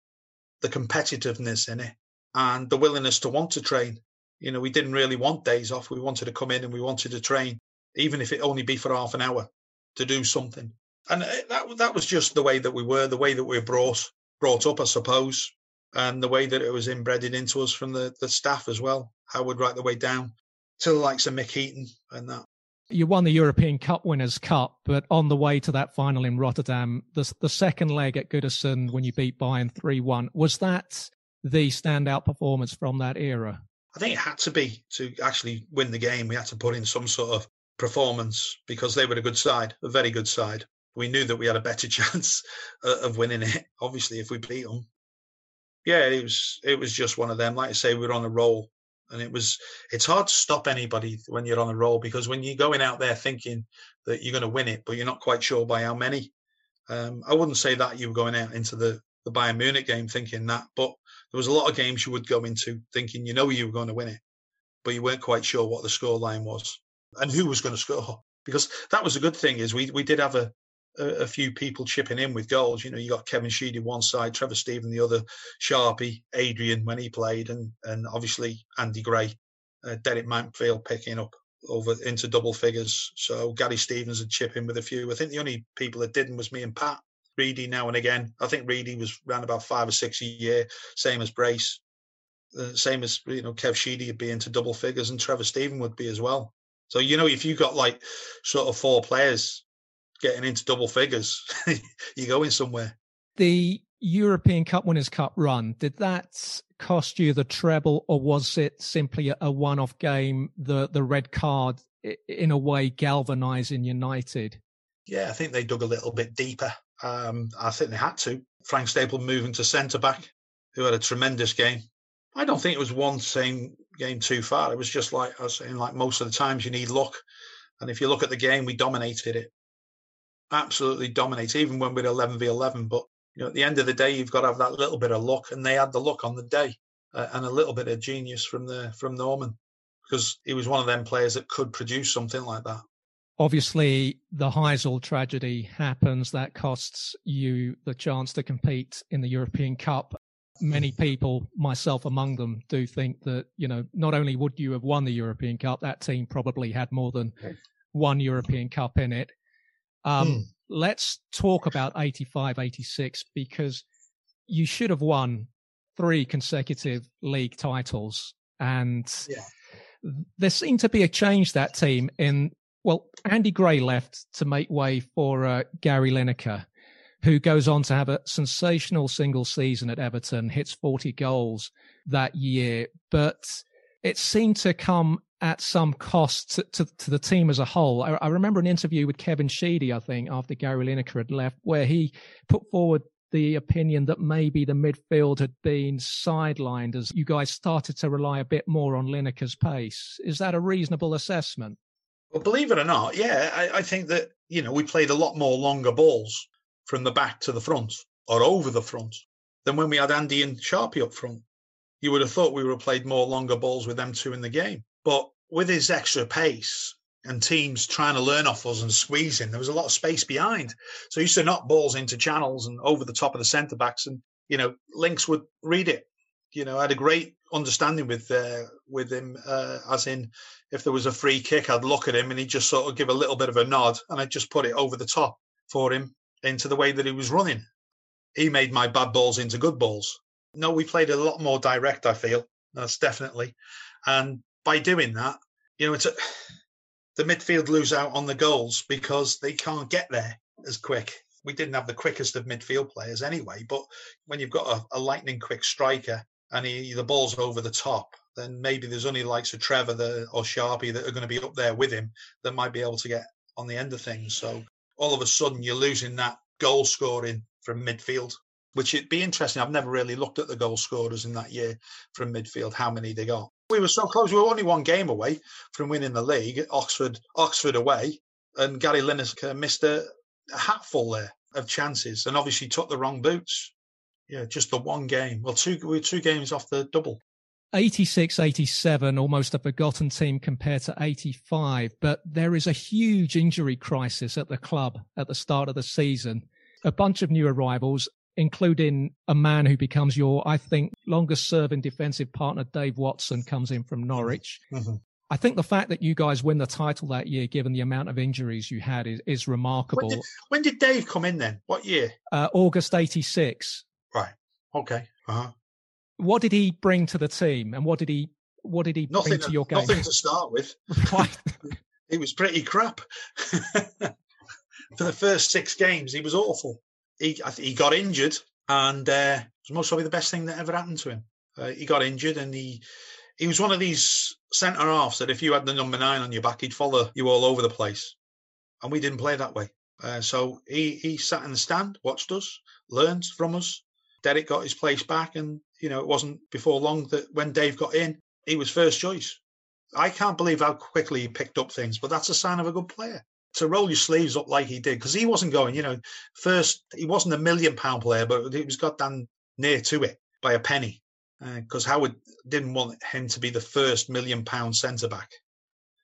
the competitiveness in it, and the willingness to want to train. You know, we didn't really want days off. We wanted to come in and we wanted to train, even if it only be for half an hour, to do something. And uh, that that was just the way that we were, the way that we were brought brought up, I suppose and the way that it was embedded into us from the, the staff as well. Howard right the way down to the likes of Mick Heaton and that. You won the European Cup Winners' Cup, but on the way to that final in Rotterdam, the, the second leg at Goodison when you beat Bayern 3 1, was that the standout performance from that era? I think it had to be to actually win the game. We had to put in some sort of performance because they were a good side, a very good side. We knew that we had a better chance of winning it, obviously, if we beat them yeah, it was it was just one of them. Like I say, we were on a roll, and it was it's hard to stop anybody when you're on a roll because when you're going out there thinking that you're going to win it, but you're not quite sure by how many. Um, I wouldn't say that you were going out into the the Bayern Munich game thinking that, but there was a lot of games you would go into thinking you know you were going to win it, but you weren't quite sure what the score line was and who was going to score. Because that was a good thing is we we did have a a, a, few people chipping in with goals. You know, you got Kevin Sheedy one side, Trevor Steven the other, Sharpie, Adrian when he played, and and obviously Andy Gray, uh, Derek Mountfield picking up over into double figures. So Gary Stevens would chip in with a few. I think the only people that didn't was me and Pat. Reedy now and again. I think Reedy was around about five or six a year, same as Brace. Uh, same as you know, Kev Sheedy would be into double figures, and Trevor Steven would be as well. So you know, if you got like sort of four players getting into double figures, you're going somewhere. The European Cup Winners' Cup run, did that cost you the treble or was it simply a one off game, the, the red card in a way galvanizing United? Yeah, I think they dug a little bit deeper. Um, I think they had to. Frank Staple moving to centre back, who had a tremendous game. I don't think it was one same game too far. It was just like I was saying, like most of the times you need luck. And if you look at the game, we dominated it absolutely dominate, even when we're 11 v 11. But you know, at the end of the day, you've got to have that little bit of luck, and they had the luck on the day, uh, and a little bit of genius from the from Norman, because he was one of them players that could produce something like that. Obviously, the Heysel tragedy happens. That costs you the chance to compete in the European Cup. Many people, myself among them, do think that, you know, not only would you have won the European Cup, that team probably had more than one European Cup in it. Um, mm. Let's talk about 85, 86, because you should have won three consecutive league titles. And yeah. there seemed to be a change that team in, well, Andy Gray left to make way for uh, Gary Lineker. who goes on to have a sensational single season at Everton, hits 40 goals that year, but it seemed to come at some cost to, to, to the team as a whole. I, I, remember an interview with Kevin Sheedy, I think, after Gary Lineker had left, where he put forward the opinion that maybe the midfield had been sidelined as you guys started to rely a bit more on Lineker's pace. Is that a reasonable assessment? Well, believe it or not, yeah, I, I think that, you know, we played a lot more longer balls from the back to the front or over the front than when we had Andy and Sharpie up front. You would have thought we would have played more longer balls with them two in the game. But with his extra pace and teams trying to learn off us and squeezing, there was a lot of space behind. So he used to knock balls into channels and over the top of the centre backs, and you know Links would read it. You know, I had a great understanding with uh, with him, uh, as in if there was a free kick, I'd look at him and he'd just sort of give a little bit of a nod, and I'd just put it over the top for him into the way that he was running. He made my bad balls into good balls. No, we played a lot more direct. I feel that's definitely, and by doing that, you know, it's a, the midfield lose out on the goals because they can't get there as quick. We didn't have the quickest of midfield players anyway, but when you've got a, a lightning quick striker and he, the ball's over the top, then maybe there's only likes of Trevor or Sharpie that are going to be up there with him that might be able to get on the end of things. So all of a sudden you're losing that goal scoring from midfield, which it'd be interesting. I've never really looked at the goal scorers in that year from midfield, how many they got. We were so close. We were only one game away from winning the league. Oxford, Oxford away, and Gary Lineker missed a, a hatful there of chances, and obviously took the wrong boots. Yeah, just the one game. Well, two we were two games off the double. 86 87, almost a forgotten team compared to 85. But there is a huge injury crisis at the club at the start of the season. A bunch of new arrivals, including a man who becomes your, I think, longest serving defensive partner, Dave Watson, comes in from Norwich. Mm-hmm. I think the fact that you guys win the title that year, given the amount of injuries you had, is, is remarkable. When did, when did, Dave come in then? What year? Uh, August 86. Right. Okay. Uh-huh. What did he bring to the team and what did he what did he nothing, bring to your game? Nothing to start with. he was pretty crap. For the first six games, he was awful he he got injured, and uh, it was most probably the best thing that ever happened to him. Uh, he got injured, and he he was one of these centre halves that if you had the number nine on your back, he'd follow you all over the place. And we didn't play that way. Uh, so he he sat in the stand, watched us, learned from us. Derek got his place back, and you know it wasn't before long that when Dave got in, he was first choice. I can't believe how quickly he picked up things, but that's a sign of a good player to roll your sleeves up like he did because he wasn't going. You know, first he wasn't a million pound player, but he was got down near to it by a penny because uh, Howard didn't want him to be the first million pound centre back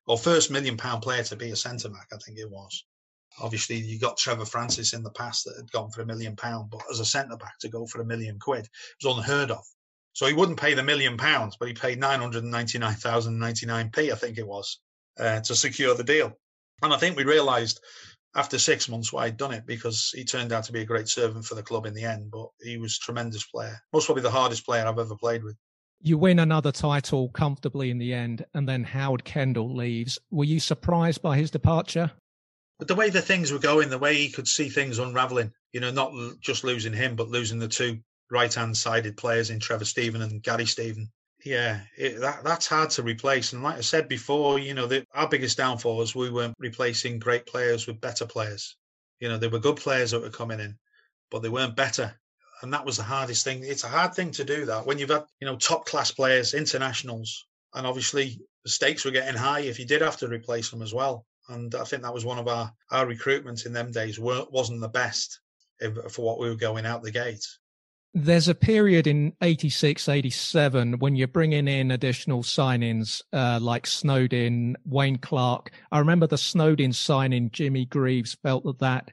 or first million pound player to be a centre back. I think it was. Obviously, you got Trevor Francis in the past that had gone for a million pound, but as a centre back to go for a million quid was unheard of. So he wouldn't pay the million pounds, but he paid nine hundred ninety nine thousand ninety nine p, I think it was, uh, to secure the deal. And I think we realised after six months why he'd done it because he turned out to be a great servant for the club in the end. But he was a tremendous player, most probably the hardest player I've ever played with. You win another title comfortably in the end, and then Howard Kendall leaves. Were you surprised by his departure? But the way the things were going, the way he could see things unravelling, you know, not just losing him, but losing the two right hand sided players in Trevor Steven and Gary Steven, yeah, it, that that's hard to replace. And like I said before, you know, the, our biggest downfall was we weren't replacing great players with better players. You know, they were good players that were coming in, but they weren't better. And that was the hardest thing. It's a hard thing to do that when you've had, you know, top class players, internationals, and obviously the stakes were getting high if you did have to replace them as well. And I think that was one of our our recruitment in them days wasn't the best for what we were going out the gate there's a period in 86, 87 when you're bringing in additional signings uh, like Snodin, Wayne Clarke. I remember the Snodin signing, Jimmy Greaves felt that that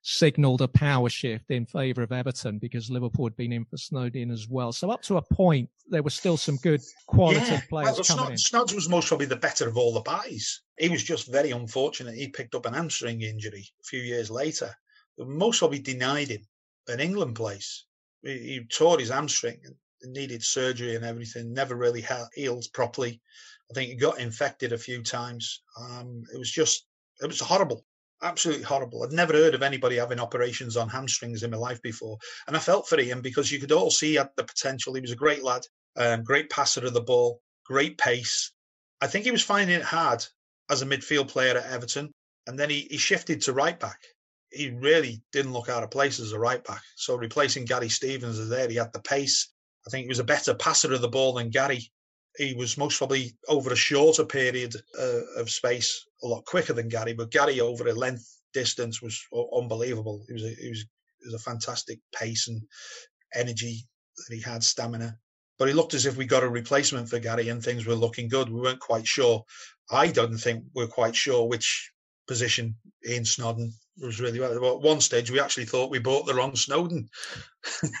signalled a power shift in favour of Everton because Liverpool had been in for Snodin as well. So up to a point, there were still some good quality yeah. players well, coming Snod, Snods was most probably the better of all the buys. He was just very unfortunate. He picked up an hamstring injury a few years later. Most probably denied him an England place he tore his hamstring and needed surgery and everything. Never really healed properly. I think he got infected a few times. Um, it was just, it was horrible. absolutely horrible. I'd never heard of anybody having operations on hamstrings in my life before. And I felt for him because you could all see he had the potential. He was a great lad, um, great passer of the ball, great pace. I think he was finding it hard as a midfield player at Everton. And then he, he shifted to right back. He really didn't look out of place as a right back. So replacing Gary Stevens as there, he had the pace. I think he was a better passer of the ball than Gary. He was most probably over a shorter period uh, of space a lot quicker than Gary, but Gary over a length distance was unbelievable. He was a, he was, he was a fantastic pace and energy that he had, stamina. But it looked as if we got a replacement for Gary and things were looking good. We weren't quite sure. I don't think we're quite sure which position Ian Snodin was really well. At one stage, we actually thought we bought the wrong Snodin.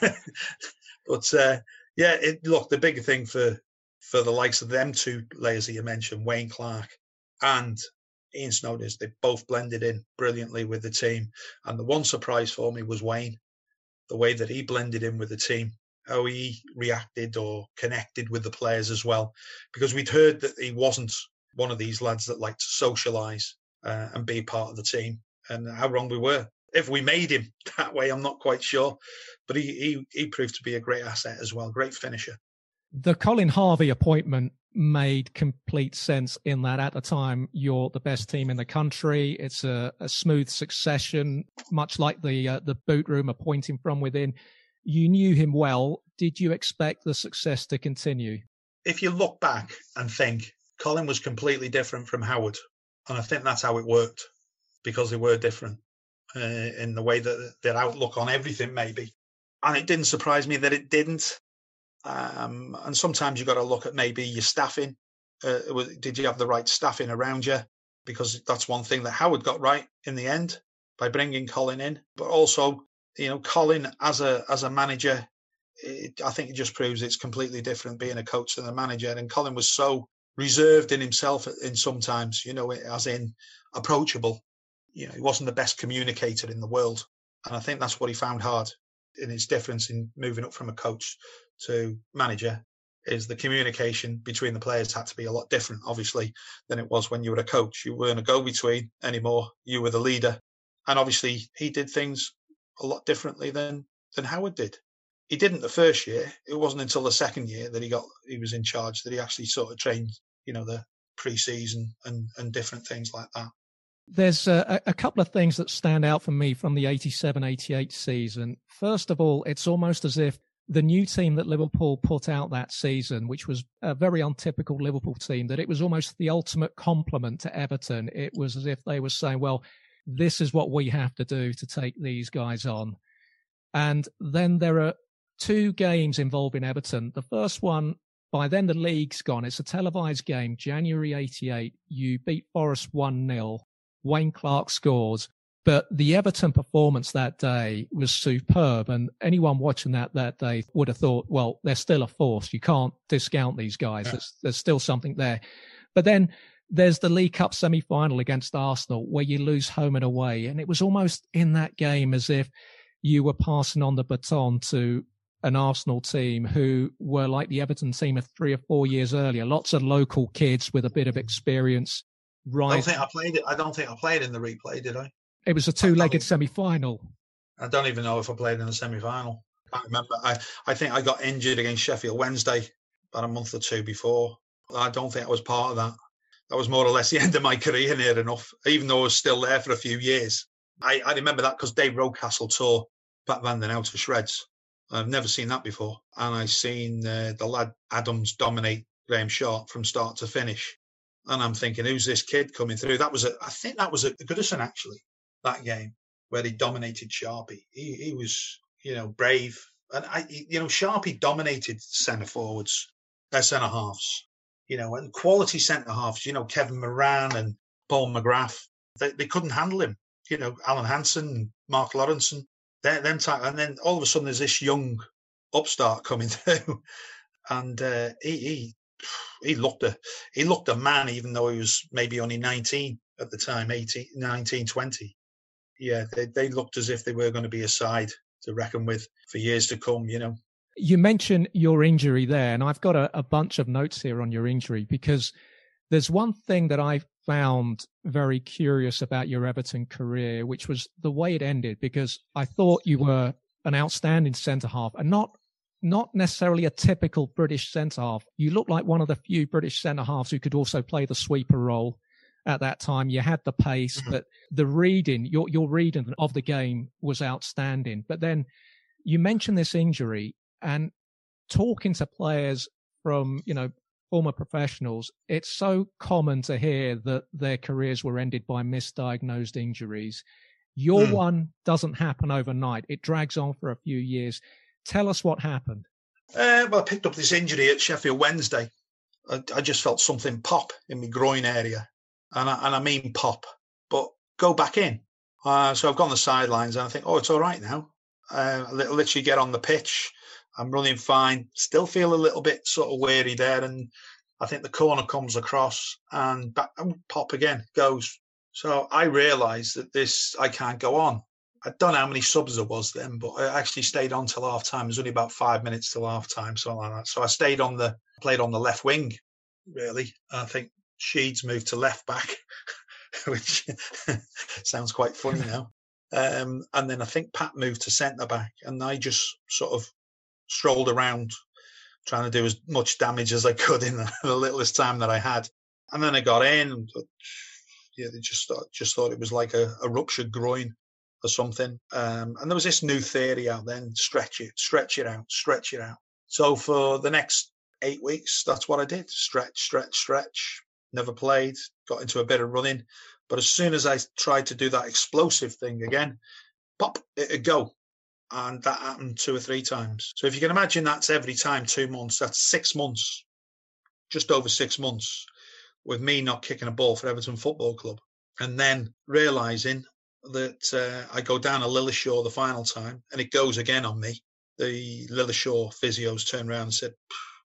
but uh, yeah, it, look, the bigger thing for for the likes of them two players that you mentioned, Wayne Clarke and Ian Snodin, is they both blended in brilliantly with the team. And the one surprise for me was Wayne, the way that he blended in with the team, how he reacted or connected with the players as well, because we'd heard that he wasn't one of these lads that liked to socialise uh, and be part of the team. And how wrong we were. If we made him that way, I'm not quite sure. But he, he, he proved to be a great asset as well, great finisher. The Colin Harvey appointment made complete sense in that at the time you're the best team in the country. It's a, a smooth succession, much like the uh, the boot room appointing from within. You knew him well. Did you expect the success to continue? If you look back and think, Colin was completely different from Howard. And I think that's how it worked because they were different uh, in the way that their outlook on everything, maybe. And it didn't surprise me that it didn't. Um, and sometimes you've got to look at maybe your staffing. Uh, did you have the right staffing around you? Because that's one thing that Howard got right in the end by bringing Colin in. But also, you know, Colin as a as a manager, it, I think it just proves it's completely different being a coach than a manager. And Colin was so reserved in himself in sometimes, you know, as in approachable. You know, he wasn't the best communicator in the world. And I think that's what he found hard in his difference in moving up from a coach to manager is the communication between the players had to be a lot different, obviously, than it was when you were a coach. You weren't a go between anymore. You were the leader. And obviously he did things a lot differently than than Howard did. He didn't the first year. It wasn't until the second year that he got he was in charge that he actually sort of trained you know the pre-season and and different things like that. There's uh, a, a, couple of things that stand out for me from the 87-88 season. First of all, it's almost as if the new team that Liverpool put out that season, which was a very untypical Liverpool team, that it was almost the ultimate compliment to Everton. It was as if they were saying, well, this is what we have to do to take these guys on. And then there are two games involving Everton. The first one by then, the league's gone. It's a televised game. January 88. You beat Forest 1 0. Wayne Clarke scores. But the Everton performance that day was superb. And anyone watching that that day would have thought, well, they're still a force. You can't discount these guys. Yeah. There's, there's still something there. But then there's the League Cup semi final against Arsenal where you lose home and away. And it was almost in that game as if you were passing on the baton to an Arsenal team who were like the Everton team of three or four years earlier. Lots of local kids with a bit of experience. Right. I don't think I played it. I don't think I played in the replay, did I? It was a two-legged semi-final. I don't even know if I played in the semi-final. I remember. I, I think I got injured against Sheffield Wednesday about a month or two before. I don't think I was part of that. That was more or less the end of my career near enough, even though I was still there for a few years. I, I remember that because Dave Rocastle tore Pat Van den Hauwe to shreds. I've never seen that before. And I've seen uh, the lad Adams dominate Graeme Sharp from start to finish. And I'm thinking, who's this kid coming through? That was a, I think that was at Goodison actually, that game where he dominated Sharpie. He, he was, you know, brave. And I, you know, Sharpie dominated centre forwards, uh, centre halves, you know, and quality centre halves, you know, Kevin Moran and Paul McGrath. They, they couldn't handle him. You know, Alan Hansen, Mark Lawrence, then, then and then all of a sudden there's this young upstart coming through, and uh, he, he he looked a he looked a man even though he was maybe only 19 at the time 18 19 20 yeah they, they looked as if they were going to be a side to reckon with for years to come you know. You mentioned your injury there and i've got a, a bunch of notes here on your injury because there's one thing that i found very curious about your Everton career, which was the way it ended, because I thought you were an outstanding centre half and not not necessarily a typical British centre half. You look like one of the few British centre halves who could also play the sweeper role at that time. You had the pace, mm-hmm. but the reading, your your reading of the game was outstanding. But then you mentioned this injury and talking to players from, you know, former professionals, it's so common to hear that their careers were ended by misdiagnosed injuries. Your mm. one doesn't happen overnight. It drags on for a few years. Tell us what happened. Uh, well, I picked up this injury at Sheffield Wednesday. I, I just felt something pop in my groin area. And I, and I mean pop, but go back in. Uh, so I've gone the sidelines and I think, oh, it's all right now. Uh, I literally get on the pitch I'm running fine. Still feel a little bit sort of weary there, and I think the corner comes across and back, pop again goes. So I realised that this I can't go on. I don't know how many subs there was then, but I actually stayed on till half time. It was only about five minutes till half time, something like that. So I stayed on the played on the left wing. Really, I think Sheeds moved to left back, which sounds quite funny now. Um, and then I think Pat moved to centre back, and I just sort of strolled around trying to do as much damage as I could in the, the littlest time that I had. And then I got in. Yeah, they just thought, just thought it was like a, a ruptured groin or something. Um, and there was this new theory out then: stretch it, stretch it out, stretch it out. So for the next eight weeks, that's what I did: stretch, stretch, stretch. Never played. Got into a bit of running, but as soon as I tried to do that explosive thing again, pop, it'd go and that happened two or three times. So if you can imagine that's every time two months, that's six months, just over six months, with me not kicking a ball for Everton Football Club, and then realizing that uh, I go down a Lilleshall the final time, and it goes again on me. The Lilleshall physios turned around and said,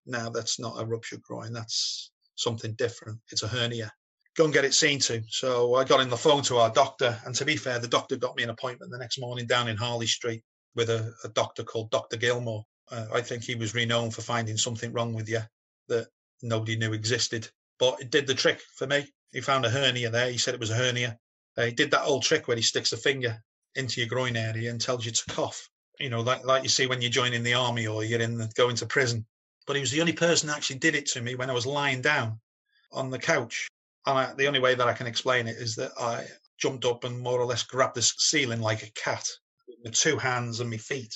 "Now that's not a ruptured groin. That's something different. It's a hernia." Go and get it seen to. So I got in the phone to our doctor, and to be fair, the doctor got me an appointment the next morning down in Harley Street with a, a doctor called Dr. Gilmore. Uh, I think he was renowned for finding something wrong with you that nobody knew existed. But it did the trick for me. He found a hernia there. He said it was a hernia. Uh, he did that old trick where he sticks a finger into your groin area and tells you to cough. You know, like like you see when you join in the army or you're in the, going to prison. But he was the only person that actually did it to me when I was lying down on the couch. And I, the only way that I can explain it is that I jumped up and more or less grabbed the ceiling like a cat the two hands and my feet.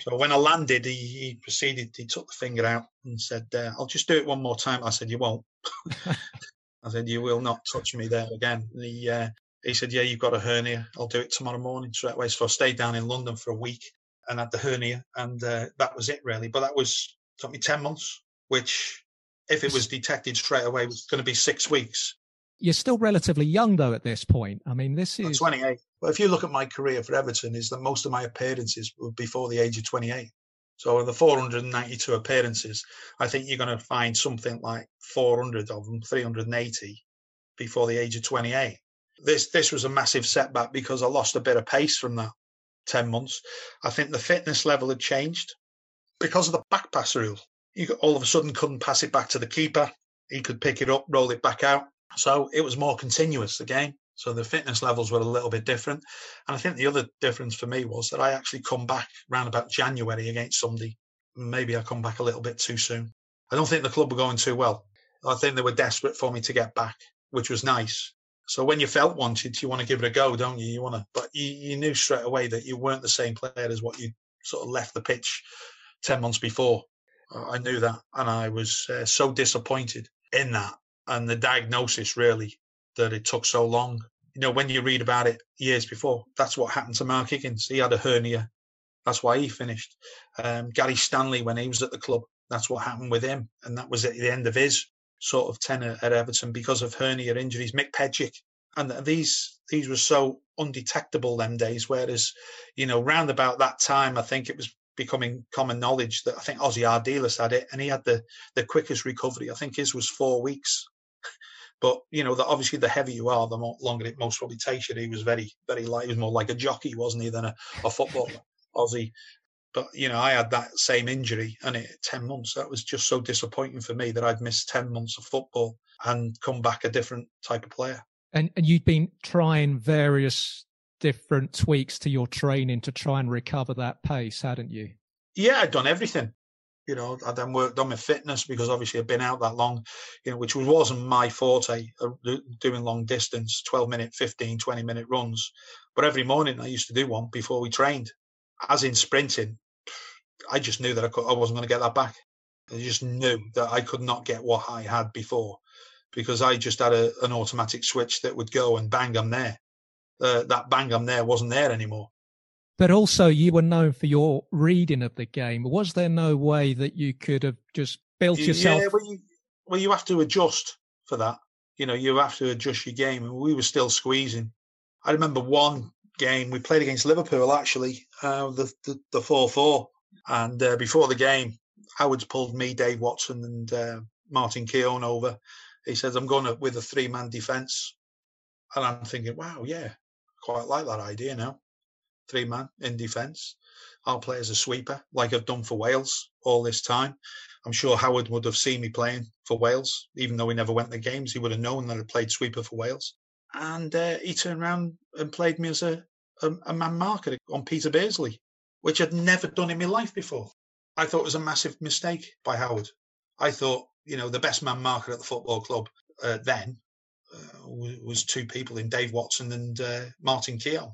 So when I landed, he, he proceeded, he took the finger out and said, uh, I'll just do it one more time. I said, You won't. I said, You will not touch me there again. And he, uh, he said, Yeah, you've got a hernia. I'll do it tomorrow morning straight away. So I stayed down in London for a week and had the hernia. And uh, that was it, really. But that was, took me 10 months, which, if it was detected straight away, was going to be six weeks. You're still relatively young, though, at this point. I mean, this is. I'm 28. Well, if you look at my career for Everton, is that most of my appearances were before the age of 28. So of the 492 appearances, I think you're going to find something like 400 of them, 380, before the age of 28. This this was a massive setback because I lost a bit of pace from that 10 months. I think the fitness level had changed because of the back pass rule. You all of a sudden couldn't pass it back to the keeper. He could pick it up, roll it back out. So it was more continuous, the game. So the fitness levels were a little bit different. And I think the other difference for me was that I actually come back around about January against Sunday. Maybe I come back a little bit too soon. I don't think the club were going too well. I think they were desperate for me to get back, which was nice. So when you felt wanted, you want to give it a go, don't you? You want to, but you, you knew straight away that you weren't the same player as what you sort of left the pitch 10 months before. I knew that. And I was uh, so disappointed in that and the diagnosis really that it took so long. You know, when you read about it years before, that's what happened to Mark Higgins. He had a hernia. That's why he finished. Um, Gary Stanley, when he was at the club, that's what happened with him. And that was at the end of his sort of tenor at Everton because of hernia injuries. Mick Pejic. And these these were so undetectable them days. Whereas, you know, round about that time, I think it was becoming common knowledge that I think Ossie Ardiles had it, and he had the the quickest recovery. I think his was four weeks. But you know, that obviously the heavier you are, the more, longer it most probably takes you. He was very, very light. He was more like a jockey, wasn't he, than a, a footballer, Ossie. But you know, I had that same injury, and it ten months. That was just so disappointing for me that I'd missed ten months of football and come back a different type of player. And and you'd been trying various different tweaks to your training to try and recover that pace, hadn't you? Yeah, I'd done everything. You know, I then worked on my fitness because obviously I'd been out that long, you know, which wasn't my forte, uh, doing long distance, 12 minute, 15, 20 minute runs. But every morning I used to do one before we trained. As in sprinting, I just knew that I, could, I wasn't going to get that back. I just knew that I could not get what I had before because I just had a, an automatic switch that would go and bang, I'm there. Uh, that bang, I'm there wasn't there anymore. But also, you were known for your reading of the game. Was there no way that you could have just built yourself? Yeah, well, you, well, you have to adjust for that. You know, you have to adjust your game, and we were still squeezing. I remember one game we played against Liverpool, actually, uh, the the four four, and uh, before the game, Howard's pulled me, Dave Watson, and uh, Martin Keown over, he says, I'm going to, with a three man defence. And I'm thinking, wow, yeah, quite like that idea now. Three man in defence. I'll play as a sweeper, like I've done for Wales all this time. I'm sure Howard would have seen me playing for Wales, even though he never went to the games. He would have known that I played sweeper for Wales. And uh, he turned around and played me as a, a, a man marker on Peter Beardsley, which I'd never done in my life before. I thought it was a massive mistake by Howard. I thought you know, the best man marker at the football club uh, then uh, was two people in Dave Watson and uh, Martin Keown.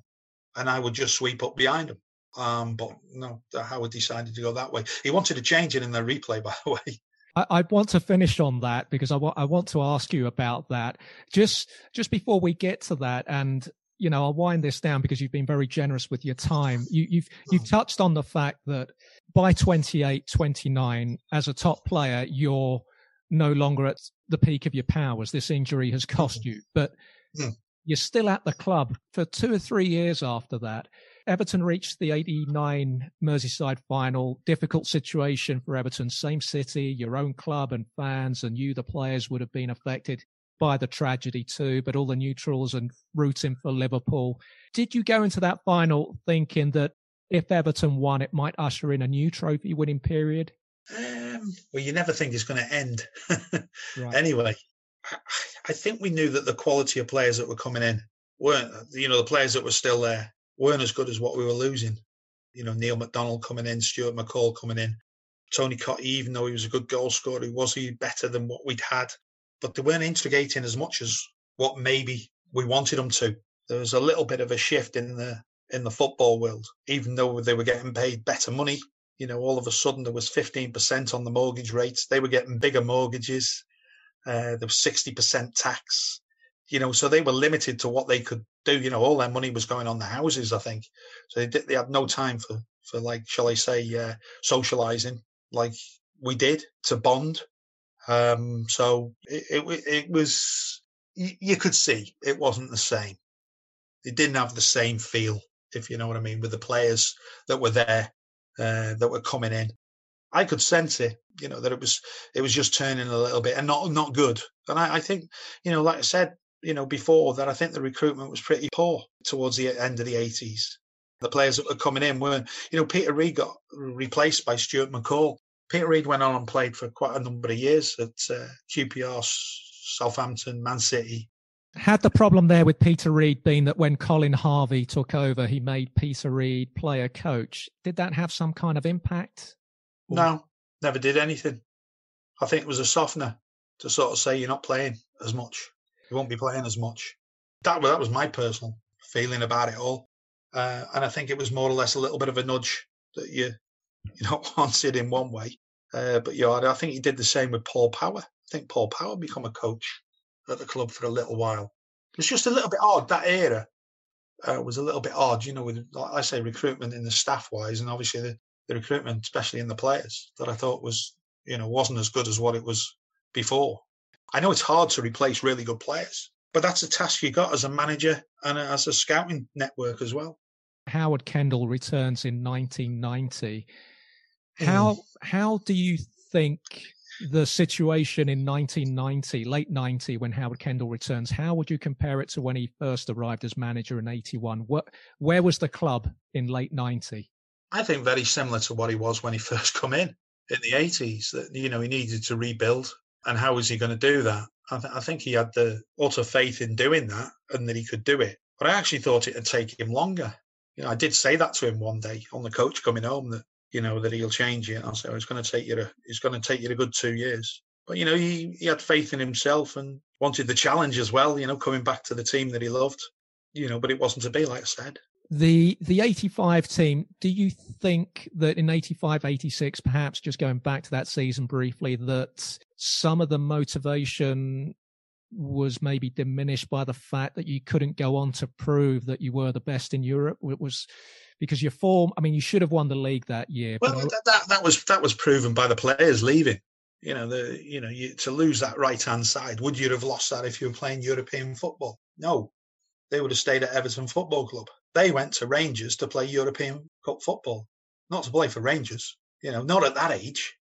And I would just sweep up behind them. Um, but no, Howard decided to go that way. He wanted to change it in the replay, by the way. I, want to finish on that because I, I want to ask you about that. Just just before we get to that, and you know, I'll wind this down because you've been very generous with your time. You, you've you've mm. touched on the fact that by 28, 29, as a top player, you're no longer at the peak of your powers. This injury has cost you, but mm. you're still at the club for two or three years after that. Everton reached the 89 Merseyside final. Difficult situation for Everton. Same city, your own club and fans, and you, the players, would have been affected by the tragedy too, but all the neutrals and rooting for Liverpool. Did you go into that final thinking that if Everton won, it might usher in a new trophy winning period? Um, well, you never think it's going to end. right. Anyway, I think we knew that the quality of players that were coming in weren't, you know, the players that were still there weren't as good as what we were losing. You know, Neil McDonald coming in, Stuart McCall coming in, Tony Cottee, even though he was a good goal scorer, was he better than what we'd had? But they weren't instigating as much as what maybe we wanted them to. There was a little bit of a shift in the in the football world, even though they were getting paid better money you know, all of a sudden there was 15% on the mortgage rates. They were getting bigger mortgages. Uh, there was 60% tax, you know, so they were limited to what they could do. You know, all their money was going on the houses, I think. So they, did, they had no time for, for like, shall I say, uh, socializing like we did to bond. Um, so it, it, it was, you could see it wasn't the same. It didn't have the same feel, if you know what I mean, with the players that were there uh, that were coming in. I could sense it, you know, that it was it was just turning a little bit and not not good. And I, I think, you know, like I said, you know, before that, I think the recruitment was pretty poor towards the end of the eighties. The players that were coming in weren't, you know, Peter Reid got replaced by Stuart McCall. Peter Reid went on and played for quite a number of years at uh, QPR, Southampton, Man City, had the problem there with Peter Reid been that when Colin Harvey took over, he made Peter Reid player coach? Did that have some kind of impact? No, never did anything. I think it was a softener to sort of say you're not playing as much. You won't be playing as much. That, that was my personal feeling about it all. Uh, and I think it was more or less a little bit of a nudge that you you know wanted in one way. Uh, but yeah, I think he did the same with Paul Power. I think Paul Power become a coach at the club for a little while. It's just a little bit odd. That era uh, was a little bit odd, you know, with like I say recruitment in the staff wise, and obviously the, the recruitment, especially in the players, that I thought was you know wasn't as good as what it was before. I know it's hard to replace really good players, but that's a task you got as a manager and as a scouting network as well. Howard Kendall returns in 1990. How mm. how do you think the situation in 1990, late 90, when Howard Kendall returns, how would you compare it to when he first arrived as manager in 81? What, where was the club in late 90? I think very similar to what he was when he first come in in the 80s. That you know he needed to rebuild, and how was he going to do that? I, th- I think he had the utter faith in doing that, and that he could do it. But I actually thought it'd take him longer. You know, I did say that to him one day on the coach coming home that you know that he'll change it. I said oh, it's going to take you a, it's going to take you a good two years. But you know, he, he had faith in himself and wanted the challenge as well. You know, coming back to the team that he loved. You know, but it wasn't to be, like I said. The the 85 team, do you think that in 85 86 perhaps just going back to that season briefly that some of the motivation was maybe diminished by the fact that you couldn't go on to prove that you were the best in Europe? It was because your form. I mean, you should have won the league that year. Well, that, that, that was that was proven by the players leaving. You know, the you know you, to lose that right hand side. Would you have lost that if you were playing European football? No, they would have stayed at Everton Football Club. They went to Rangers to play European Cup football, not to play for Rangers. You know, not at that age.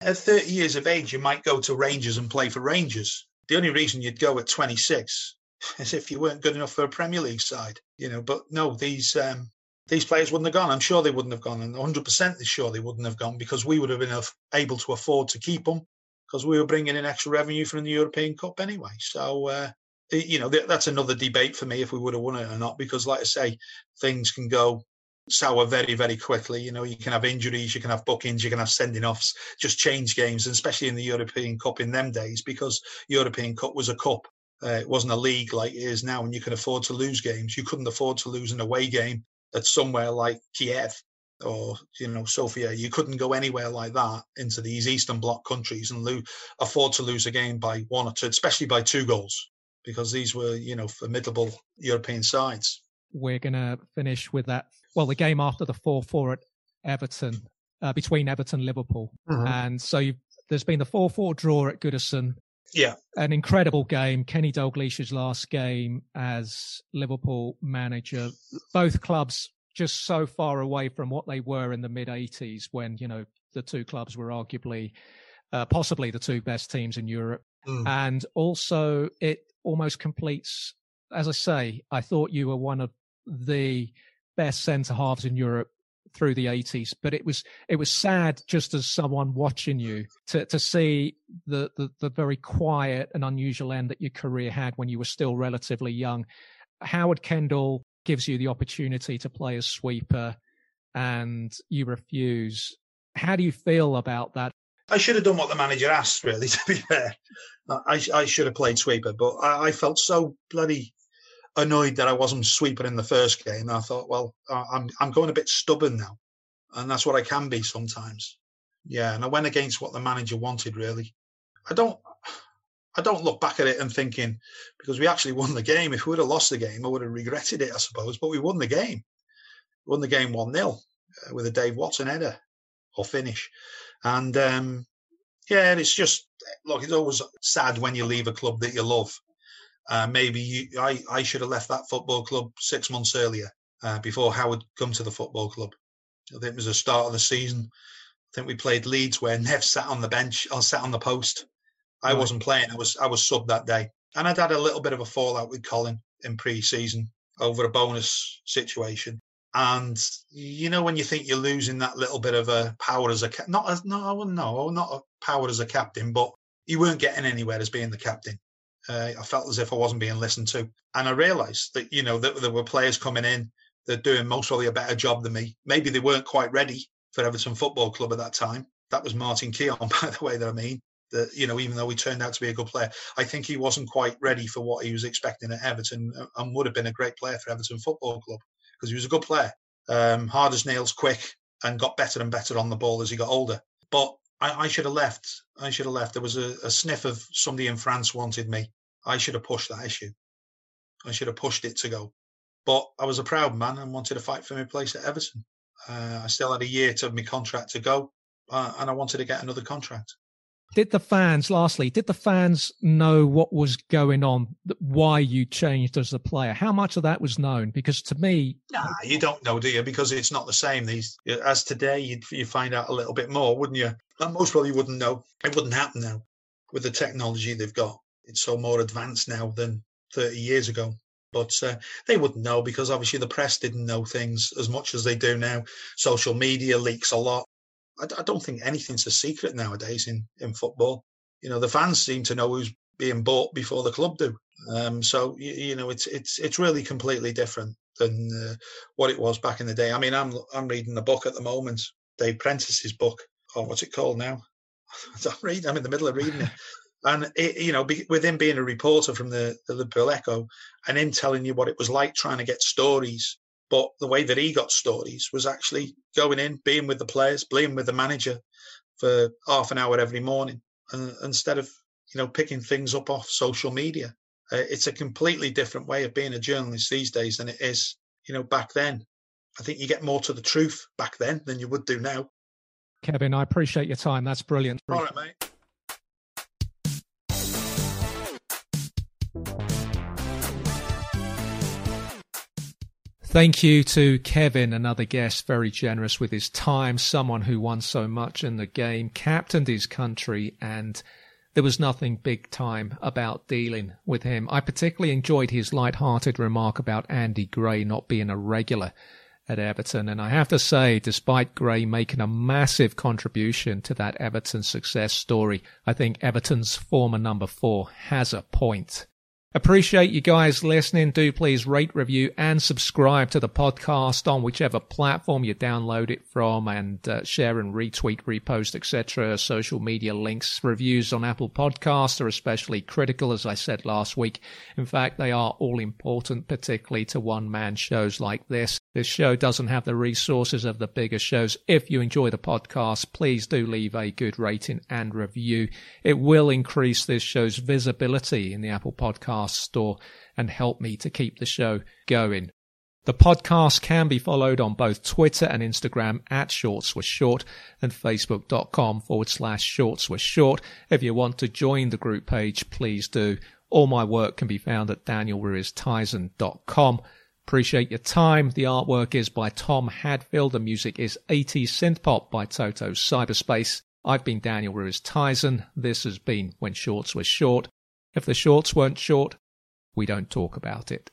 At 30 years of age, you might go to Rangers and play for Rangers. The only reason you'd go at 26 is if you weren't good enough for a Premier League side. You know, but no, these um, these players wouldn't have gone. I'm sure they wouldn't have gone, and 100% sure they wouldn't have gone because we would have been able to afford to keep them because we were bringing in extra revenue from the European Cup anyway. So, uh, you know, that's another debate for me if we would have won it or not, because, like I say, things can go sour very, very quickly. You know, you can have injuries, you can have bookings, you can have sending offs, just change games, and especially in the European Cup in them days, because European Cup was a cup. Uh, it wasn't a league like it is now, and you can afford to lose games. You couldn't afford to lose an away game at somewhere like Kiev or you know Sofia. You couldn't go anywhere like that into these Eastern Bloc countries and lo- afford to lose a game by one or two, especially by two goals, because these were you know formidable European sides. We're going to finish with that. Well, the game after the four-four at Everton uh, between Everton and Liverpool, mm-hmm. and so there's been the four-four draw at Goodison. Yeah. An incredible game. Kenny Dalglish's last game as Liverpool manager. Both clubs just so far away from what they were in the mid 80s when, you know, the two clubs were arguably, uh, possibly the two best teams in Europe. Mm. And also it almost completes, as I say, I thought you were one of the best centre halves in Europe through the 80s but it was it was sad just as someone watching you to to see the, the the very quiet and unusual end that your career had when you were still relatively young. Howard kendall gives you the opportunity to play as sweeper and you refuse. How do you feel about that? I should have done what the manager asked, really, to be fair. I, I should have played sweeper, but I, I felt so bloody annoyed that I wasn't sweeping in the first game. I thought, well, I'm I'm going a bit stubborn now, and that's what I can be sometimes. Yeah, and I went against what the manager wanted. Really, I don't. I don't look back at it and thinking because we actually won the game. If we would have lost the game, I would have regretted it, I suppose. But we won the game. We won the game one 0 uh, with a Dave Watson header or finish, and um, yeah, it's just look. It's always sad when you leave a club that you love uh, maybe you, I, I should have left that football club six months earlier uh, before Howard come to the football club. I think it was the start of the season. I think we played Leeds where Nev sat on the bench or sat on the post. I wasn't playing. I was I was sub that day, and I'd had a little bit of a fallout with Colin in pre-season over a bonus situation. And you know when you think you're losing that little bit of a power as a not as no no not a power as a captain, but you weren't getting anywhere as being the captain. Uh, I felt as if I wasn't being listened to, and I realised that you know that there were players coming in that doing most probably a better job than me. Maybe they weren't quite ready for Everton Football Club at that time. That was Martin Keown, by the way. That I mean, that you know, even though he turned out to be a good player, I think he wasn't quite ready for what he was expecting at Everton, uh, and would have been a great player for Everton Football Club because he was a good player, um, hard as nails, quick, and got better and better on the ball as he got older. But I, I should have left. I should have left. There was a, a sniff of somebody in France wanted me. I should have pushed that issue. I should have pushed it to go. But I was a proud man and wanted to fight for my place at Everton. Uh, I still had a year to my contract to go, uh, and I wanted to get another contract. Did the fans, lastly, did the fans know what was going on, why you changed as a player? How much of that was known? Because to me, nah, you don't know, do you? Because it's not the same. These as today, you you find out a little bit more, wouldn't you? And most probably wouldn't know. It wouldn't happen now with the technology they've got. It's so more advanced now than 30 years ago. But uh, they wouldn't know because obviously the press didn't know things as much as they do now. Social media leaks a lot. I, I don't think anything's a secret nowadays in, in football. You know, the fans seem to know who's being bought before the club do. Um, so you, you, know, it's it's it's really completely different than uh, what it was back in the day. I mean, I'm I'm reading a book at the moment, Dave Prentice's book. Oh, what's it called now? I'm reading. I'm in the middle of reading it. And it, you know, be, with him being a reporter from the, the Liverpool Echo, and him telling you what it was like trying to get stories, but the way that he got stories was actually going in, being with the players, being with the manager for half an hour every morning, uh, instead of you know picking things up off social media. Uh, it's a completely different way of being a journalist these days than it is, you know, back then. I think you get more to the truth back then than you would do now. Kevin, I appreciate your time. That's brilliant. All right, mate. Thank you to Kevin, another guest, very generous with his time, someone who won so much in the game, captained his country, and there was nothing big time about dealing with him. I particularly enjoyed his light-hearted remark about Andy Gray not being a regular at Everton. And I have to say, despite Gray making a massive contribution to that Everton success story, I think Everton's former number four has a point. Appreciate you guys listening. Do please rate, review, and subscribe to the podcast on whichever platform you download it from, and uh, share and retweet, repost, etc. Social media links, reviews on Apple Podcasts are especially critical, as I said last week. In fact, they are all important, particularly to one-man shows like this. This show doesn't have the resources of the bigger shows. If you enjoy the podcast, please do leave a good rating and review. It will increase this show's visibility in the Apple Podcast podcast store and help me to keep the show going. The podcast can be followed on both Twitter and Instagram at Shorts with Short and Facebook.com forward slash Shorts Short. If you want to join the group page, please do. All my work can be found at danielruiztyson.com. Appreciate your time. The artwork is by Tom Hadfield. The music is 80 Synth Pop by Toto Cyberspace. I've been Daniel Ruiz Tyson. This has been When Shorts Were Short. If the shorts weren't short, we don't talk about it.